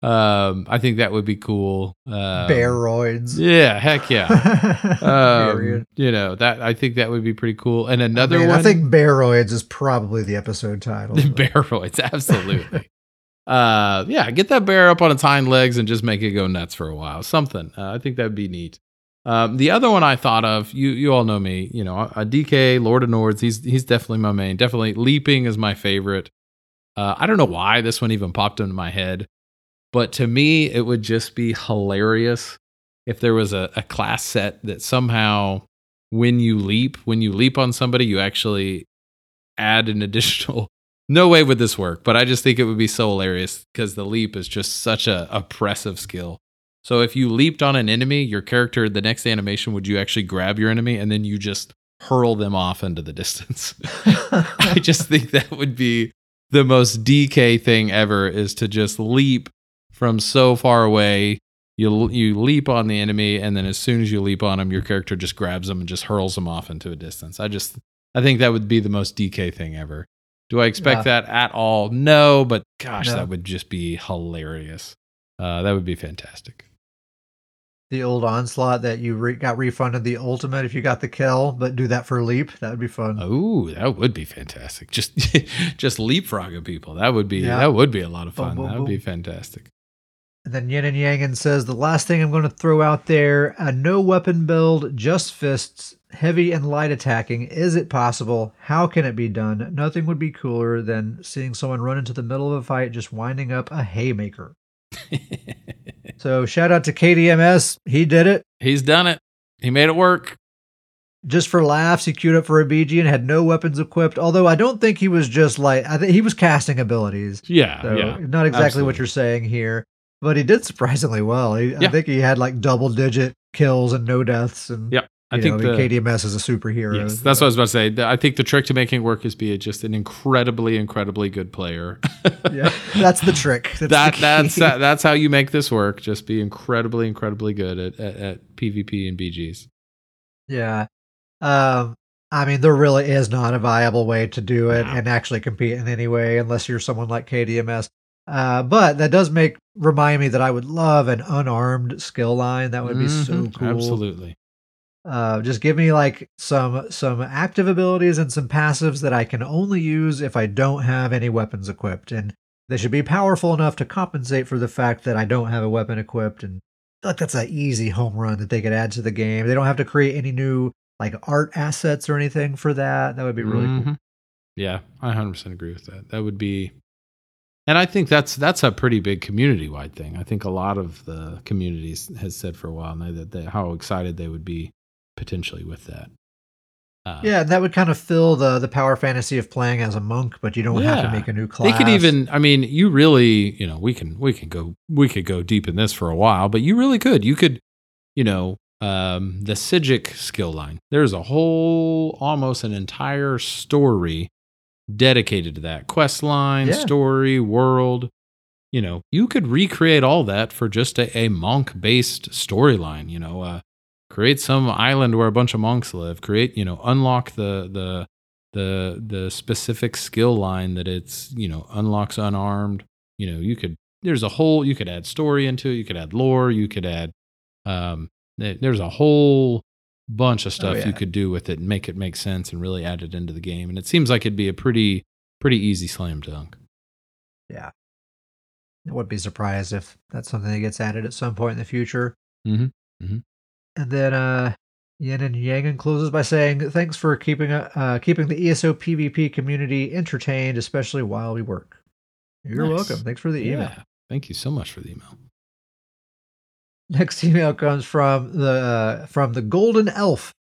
Um, I think that would be cool. Um, Bearoids. Yeah, heck yeah. Um, you know that I think that would be pretty cool. And another I, mean, one, I think Bearoids is probably the episode title. the bearoids, absolutely. uh, yeah, get that bear up on its hind legs and just make it go nuts for a while. Something. Uh, I think that'd be neat. Um, the other one I thought of, you you all know me, you know, a DK Lord of Nords. He's he's definitely my main. Definitely leaping is my favorite. Uh, I don't know why this one even popped into my head, but to me, it would just be hilarious if there was a, a class set that somehow, when you leap, when you leap on somebody, you actually add an additional. No way would this work, but I just think it would be so hilarious because the leap is just such a oppressive skill. So if you leaped on an enemy, your character, the next animation would you actually grab your enemy and then you just hurl them off into the distance. I just think that would be the most DK thing ever is to just leap from so far away. You you leap on the enemy, and then as soon as you leap on him, your character just grabs him and just hurls him off into a distance. I just I think that would be the most DK thing ever. Do I expect that at all? No, but gosh, No. that would just be hilarious. Uh, that would be fantastic. the old onslaught that you re- got refunded the ultimate if you got the kill, but do that for leap. That would be fun. Oh, that would be fantastic. Just just leapfrogging people. That would be Yeah. that would be a lot of fun. boom, that would be fantastic. And then Yin and Yang says the last thing I'm going to throw out there: a no weapon build, just fists, heavy and light attacking. Is it possible? How can it be done? Nothing would be cooler than seeing someone run into the middle of a fight just winding up a haymaker. So shout out to KDMS. He did it. He's done it. He made it work. just for laughs, he queued up for a BG and had no weapons equipped. Although I don't think he was just like I think he was casting abilities. Yeah, So yeah. not exactly what you're saying here. But he did surprisingly well. He, I think he had like double digit kills and no deaths. And Yeah, I think know, the- KDMS is a superhero. Yes, that's what I was about to say. I think the trick to making it work is be just an incredibly, incredibly good player. yeah, that's the trick. That's that the that's that's how you make this work. Just be incredibly, incredibly good at, at, at PvP and BGs. Yeah. Um, I mean, there really is not a viable way to do it No. and actually compete in any way unless you're someone like KDMS. Uh, but that does make remind me that I would love an unarmed skill line. That would be so Mhm, cool. Absolutely. Uh, just give me like some some active abilities and some passives that I can only use if I don't have any weapons equipped, and they should be powerful enough to compensate for the fact that I don't have a weapon equipped. And like that's an easy home run that they could add to the game. They don't have to create any new like art assets or anything for that. That would be really cool. Mhm. Yeah, I 100% agree with that. That would be and I think that's that's a pretty big community wide thing. I think a lot of the communities has said for a while now that they, how excited they would be potentially with that. Uh, Yeah, and that would kind of fill the the power fantasy of playing as a monk, but you don't have to make a new class. They could even I mean, you really, you know, we can we can go we could go deep in this for a while, but you really could. You could, you know, um the Psijic skill line. There's a whole almost an entire story dedicated to that. Quest line, Yeah. story, world. You know, you could recreate all that for just a, a monk based storyline, you know, uh create some island where a bunch of monks live, create, you know, unlock the the the the specific skill line that it's you know unlocks unarmed you know you could there's a whole you could add story into it you could add lore you could add um there's a whole bunch of stuff Oh, yeah. you could do with it and make it make sense and really add it into the game and it seems like it'd be a pretty pretty easy slam dunk Yeah. I wouldn't be surprised if that's something that gets added at some point in the future. Mhm, mhm. And then uh, Yin and Yang closes by saying, "Thanks for keeping uh, uh, keeping the ESO PvP community entertained, especially while we work." You're Nice. welcome. Thanks for the email. yeah thank you so much for the email Next email comes from the uh, from the Golden Elf.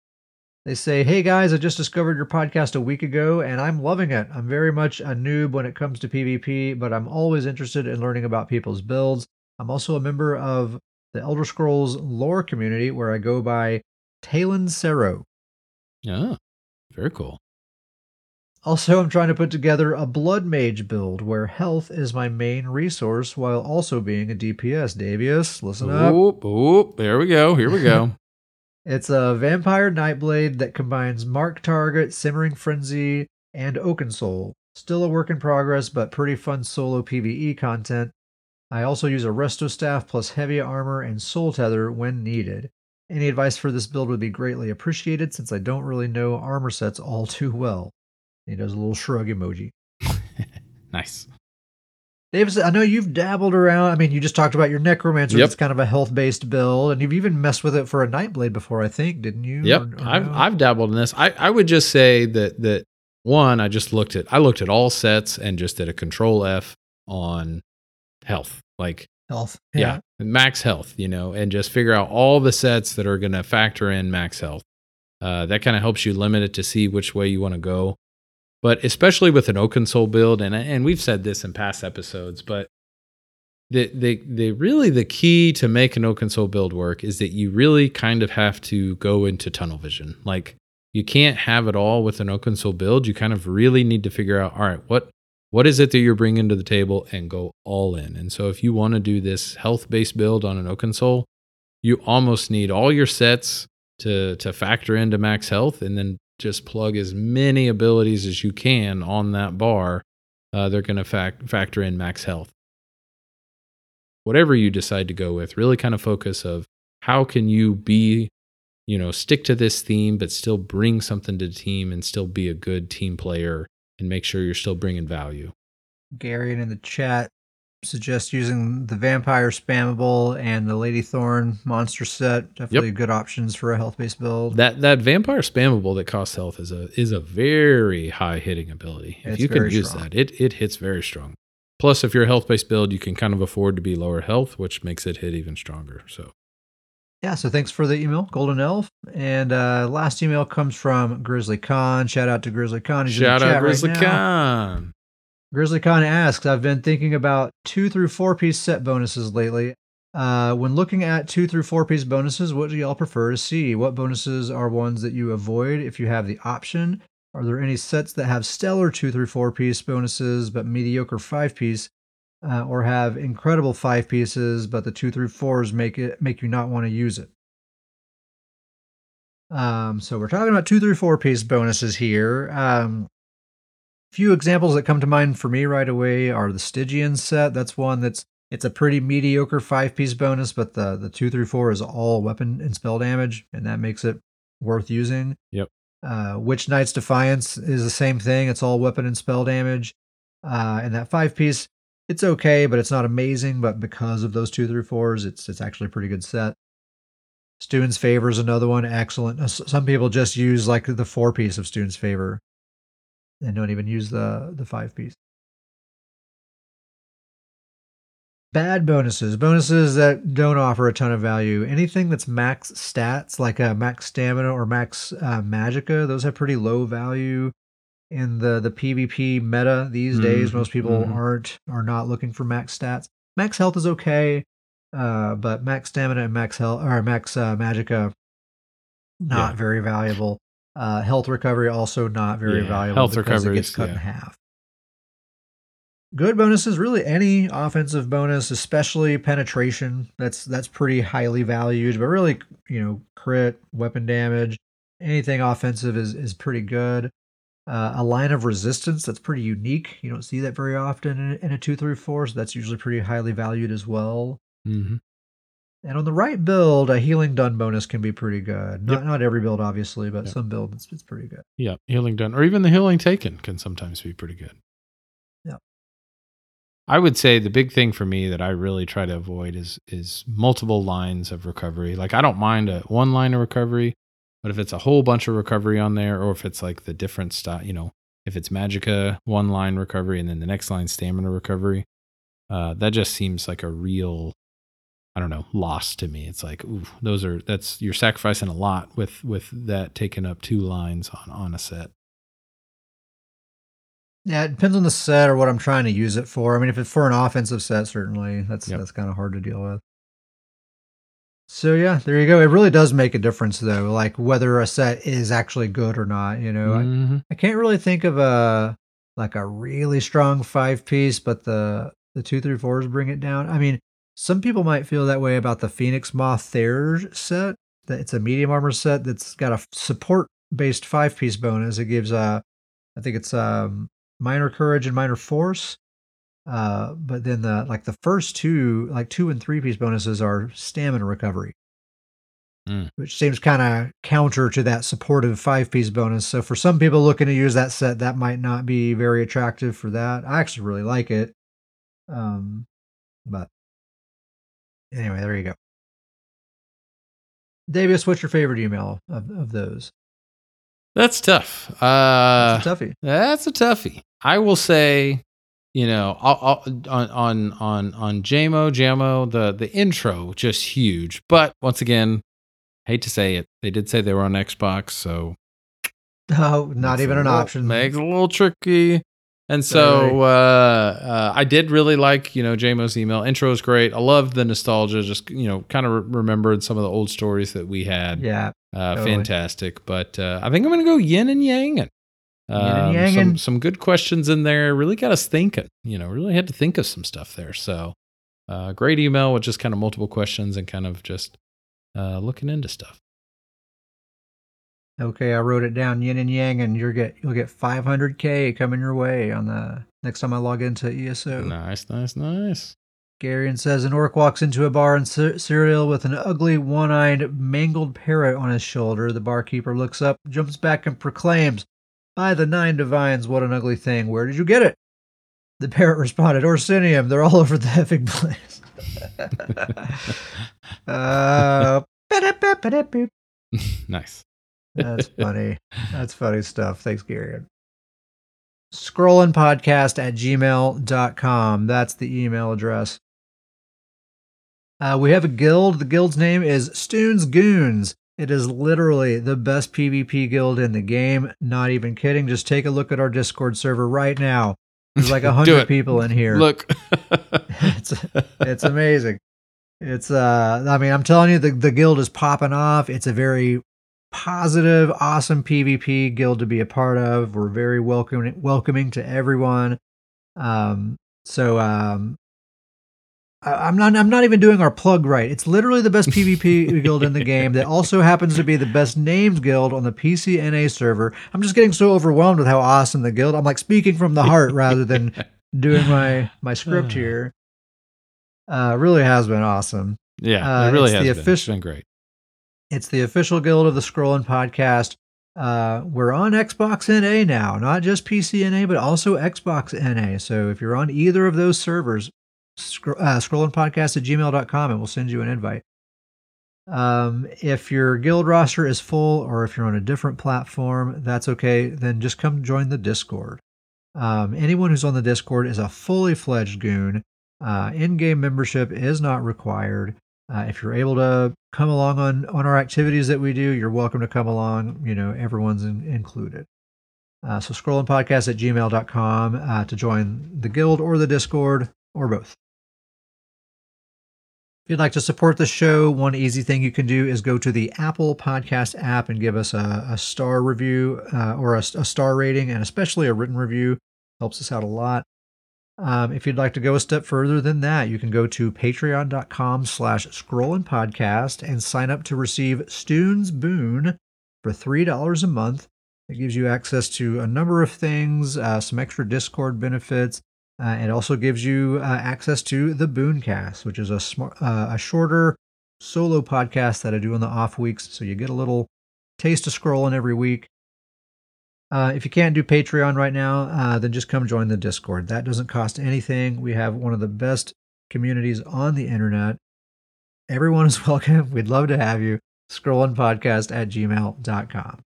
They say, "Hey guys, I just discovered your podcast a week ago, and I'm loving it. I'm very much a noob when it comes to PvP, but I'm always interested in learning about people's builds. I'm also a member of the Elder Scrolls lore community, where I go by Talon Sero. yeah very cool Also, I'm trying to put together a Blood Mage build where health is my main resource while also being a DPS. Davius, listen up. oop, oop, there we go here we go It's a vampire nightblade that combines Mark Target, Simmering Frenzy, and Oaken Soul. Still a work in progress, but pretty fun solo PvE content. I also use a Resto Staff plus heavy armor and Soul Tether when needed. Any advice for this build would be greatly appreciated since I don't really know armor sets all too well. He does a little shrug emoji. nice Davius, I know you've dabbled around. I mean, you just talked about your Necromancer. Yep. It's kind of a health based build, and you've even messed with it for a Nightblade before, I think, didn't you? Yep, Or- or I've no? I've dabbled in this. I, I would just say that that one, I just looked at I looked at all sets and just did a control F on health, like health. yeah. max health, you know, and just figure out all the sets that are going to factor in max health. Uh, that kind of helps you limit it to see which way you want to go. But especially with an Oaken Soul build, and and we've said this in past episodes, but the the the really the key to make an Oaken Soul build work is that you really kind of have to go into tunnel vision. Like you can't have it all with an Oaken Soul build. You kind of really need to figure out, all right, what what is it that you're bringing to the table and go all in. And so if you want to do this health based build on an Oaken Soul, you almost need all your sets to to factor into max health and then just plug as many abilities as you can on that bar. Uh, they're going to fac- factor in max health. Whatever you decide to go with, really kind of focus of how can you be, you know, stick to this theme, but still bring something to the team and still be a good team player and make sure you're still bringing value. Gary in the chat suggests using the Vampire Spammable and the Lady Thorn monster set. Definitely good options for a health based build. That that vampire spammable that costs health is a is a very high hitting ability. If It's you can use strong. that, it it hits very strong. Plus, if you're a health based build, you can kind of afford to be lower health, which makes it hit even stronger. So Yeah, so thanks for the email, Golden Elf. And uh, last email comes from Grizzly Khan. Shout out to Grizzly Khan. He's shout out Grizzly right. Khan. GrizzlyCon asks, I've been thinking about two through four piece set bonuses lately. Uh, when looking at two through four piece bonuses, what do y'all prefer to see? What bonuses are ones that you avoid if you have the option? Are there any sets that have stellar two through four piece bonuses but mediocre five piece, uh, or have incredible five pieces but the two through fours make it make you not want to use it? Um, so we're talking about two through four piece bonuses here. Um, few examples that come to mind for me right away are the Stygian set. That's one that's it's a pretty mediocre five piece bonus, but the the two through four is all weapon and spell damage, and that makes it worth using. Yep. Uh, Witch Knight's Defiance is the same thing. It's all weapon and spell damage. Uh, and that five piece, it's okay, but it's not amazing. But because of those two through fours, it's it's actually a pretty good set. Stuhn's Favor is another one. Excellent. Some people just use like the four piece of Stuhn's Favor and don't even use the the five piece. Bad bonuses, bonuses that don't offer a ton of value. Anything that's max stats, like a max stamina or max uh, magicka, those have pretty low value in the the PvP meta these mm-hmm. days. Most people mm-hmm. aren't are not looking for max stats. Max health is okay, uh, but max stamina and max health or max uh, magicka not yeah. very valuable. Uh, health recovery also not very yeah, valuable. Health recovery gets cut yeah. in half. Good bonuses, really any offensive bonus, especially penetration. That's that's pretty highly valued. But really, you know, crit, weapon damage, anything offensive is is pretty good. Uh, a line of resistance that's pretty unique. You don't see that very often in, in a two through four, so that's usually pretty highly valued as well. Mm-hmm. And on the right build, a healing done bonus can be pretty good. Not yep. not every build, obviously, but yep. some builds it's, it's pretty good. Yeah, healing done, or even the healing taken can sometimes be pretty good. Yeah. I would say the big thing for me that I really try to avoid is is multiple lines of recovery. Like I don't mind a one line of recovery, but if it's a whole bunch of recovery on there, or if it's like the different style, you know, if it's magicka one line recovery and then the next line stamina recovery, uh, that just seems like a real I don't know, lost to me. It's like, ooh, those are that's you're sacrificing a lot with with that taking up two lines on on a set. Yeah, it depends on the set or what I'm trying to use it for. I mean, if it's for an offensive set, certainly that's yep. that's kind of hard to deal with. So yeah, there you go. It really does make a difference though, like whether a set is actually good or not. You know, mm-hmm. I, I can't really think of a like a really strong five piece, but the the two three fours bring it down. I mean, some people might feel that way about the Phoenix Moth Theurgist set. That it's a medium armor set that's got a support based five piece bonus. It gives uh I think it's um minor courage and minor force. Uh, but then the like the first two, like two and three piece bonuses are stamina recovery. Mm. Which seems kind of counter to that supportive five piece bonus. So for some people looking to use that set, that might not be very attractive for that. I actually really like it. Um, but Anyway, there you go. Davius, what's your favorite email of, of those? That's tough. Uh, that's a toughie. That's a toughie. I will say, you know, I'll, I'll, on on on on JMO Jamo, the the intro just huge. But once again, hate to say it, they did say they were on Xbox, so oh, not even an little, option. Makes it a little tricky. And so uh, uh, I did really like, you know, JMO's email. Intro is great. I love the nostalgia. Just, you know, kind of re- remembered some of the old stories that we had. Yeah. Uh, totally. Fantastic. But uh, I think I'm going to go yin and yang. And, um, and some, some good questions in there. Really got us thinking. You know, really had to think of some stuff there. So uh, great email with just kind of multiple questions and kind of just uh, looking into stuff. Okay, I wrote it down, yin and yang, and you'll get you'll get 500k coming your way on the next time I log into ESO. Nice, nice, nice. Garion says an orc walks into a bar in Cyrodiil with an ugly, one-eyed, mangled parrot on his shoulder. The barkeeper looks up, jumps back, and proclaims, "By the nine divines, what an ugly thing! Where did you get it?" The parrot responded, "Orsinium. They're all over the effing place." uh, nice. That's funny. That's funny stuff. Thanks, Gary. Scrollin podcast at gmail.com. That's the email address. Uh, we have a guild. The guild's name is Stuhn's Goons. It is literally the best PvP guild in the game. Not even kidding. Just take a look at our Discord server right now. There's like a hundred people in here. Look. it's it's amazing. It's uh I mean I'm telling you the the guild is popping off. It's a very positive, awesome PvP guild to be a part of. We're very welcoming welcoming to everyone. Um so um I- I'm not I'm not even doing our plug right. It's literally the best PvP guild in the game that also happens to be the best named guild on the PCNA server. I'm just getting so overwhelmed with how awesome the guild. I'm like speaking from the heart rather than doing my my script Uh. here. Uh, really has been awesome. Yeah, Uh, it really it's has the been. official- It's been great. It's the official guild of the Scrollin Podcast. Uh, we're on Xbox NA now, not just PC NA, but also Xbox NA. So if you're on either of those servers, scro- uh, scrollinpodcast at gmail.com and we'll send you an invite. Um, if your guild roster is full or if you're on a different platform, that's okay. Then just come join the Discord. Um, anyone who's on the Discord is a fully fledged goon. Uh, in-game membership is not required. Uh, if you're able to come along on on our activities that we do, you're welcome to come along. You know, everyone's in, included. Uh, so scrollinpodcast at gmail.com uh, to join the guild or the Discord or both. If you'd like to support the show, one easy thing you can do is go to the Apple Podcast app and give us a, a star review uh, or a, a star rating, and especially a written review. Helps us out a lot. Um, if you'd like to go a step further than that, you can go to patreon.com slash scrollin podcast and sign up to receive Stuhn's Boon for $3 a month. It gives you access to a number of things, uh, some extra Discord benefits. Uh, it also gives you uh, access to the Booncast, which is a, smart, uh, a shorter solo podcast that I do in the off weeks. So you get a little taste of scrollin every week. Uh, if you can't do Patreon right now, uh, then just come join the Discord. That doesn't cost anything. We have one of the best communities on the internet. Everyone is welcome. We'd love to have you. Scrollinpodcast at gmail.com.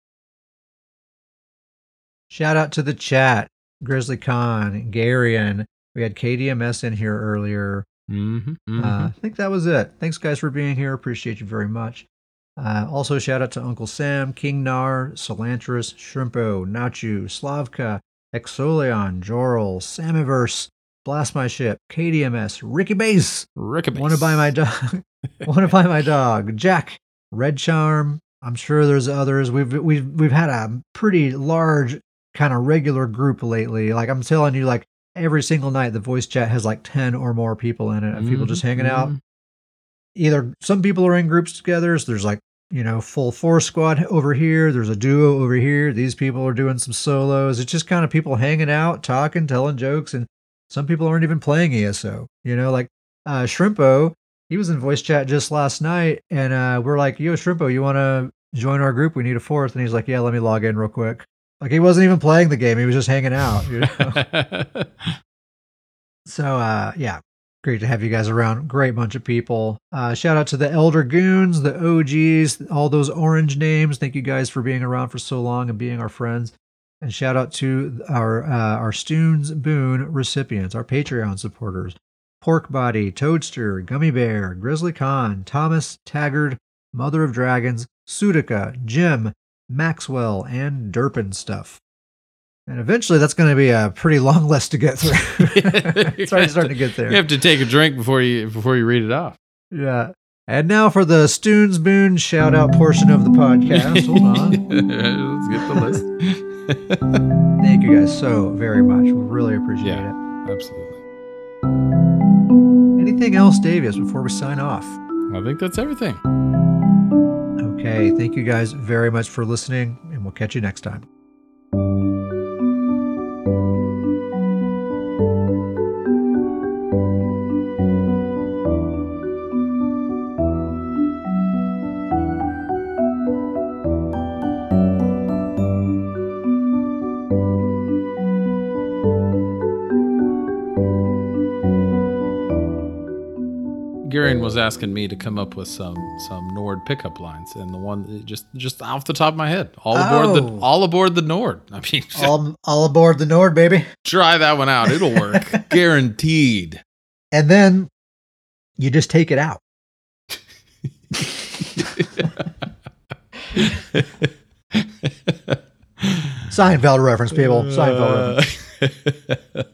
Shout out to the chat. Grizzly Khan, Garion. We had KDMS in here earlier. Mm-hmm, Uh, I think that was it. Thanks, guys, for being here. Appreciate you very much. Uh, also, shout out to Uncle Sam, King Nar, Solantris, Shrimpo, Nachu, Slavka, Exolion, Jorl, Samiverse, Blast My Ship, KDMS, Ricky Base, Ricky Base. Want to buy my dog? Want to buy my dog? Jack, Red Charm. I'm sure there's others. We've we've we've had a pretty large kind of regular group lately. Like I'm telling you, like every single night, the voice chat has like ten or more people in it, of people just hanging out. Mhm. Either some people are in groups together. So there's like you know full four squad over here. There's a duo over here. These people are doing some solos. It's just kind of people hanging out, talking, telling jokes, and some people aren't even playing ESO. You know, like uh, Shrimpo, he was in voice chat just last night, and uh, we're like, "Yo, Shrimpo, you want to join our group? We need a fourth. And he's like, "Yeah, let me log in real quick." Like he wasn't even playing the game; he was just hanging out. You know? so, uh, yeah, great to have you guys around. Great bunch of people. Uh, shout out to the Elder Goons, the OGs, all those orange names. Thank you guys for being around for so long and being our friends. And shout out to our uh, our Stuhns Boon recipients, our Patreon supporters. Pork Body, Toadster, Gummy Bear, Grizzly Khan, Thomas, Taggart, Mother of Dragons, Sudica, Jim, Maxwell, and Derpin Stuff. And eventually that's going to be a pretty long list to get through. it's already starting to get there. You have to take a drink before you before you read it off. Yeah. And now for the Stuhns Boon shout out portion of the podcast. Hold on. Let's get the list. Thank you guys so very much. We really appreciate Yeah. Absolutely. Anything else, Davius, before we sign off? I think that's everything. Okay. Thank you guys very much for listening, and we'll catch you next time. Was asking me to come up with some some Nord pickup lines, and the one just just off the top of my head, all aboard the Oh. all aboard the Nord. I mean, All, all aboard the Nord, baby. try that one out; it'll work, guaranteed. And then you just take it out. Seinfeld reference, people. Seinfeld reference.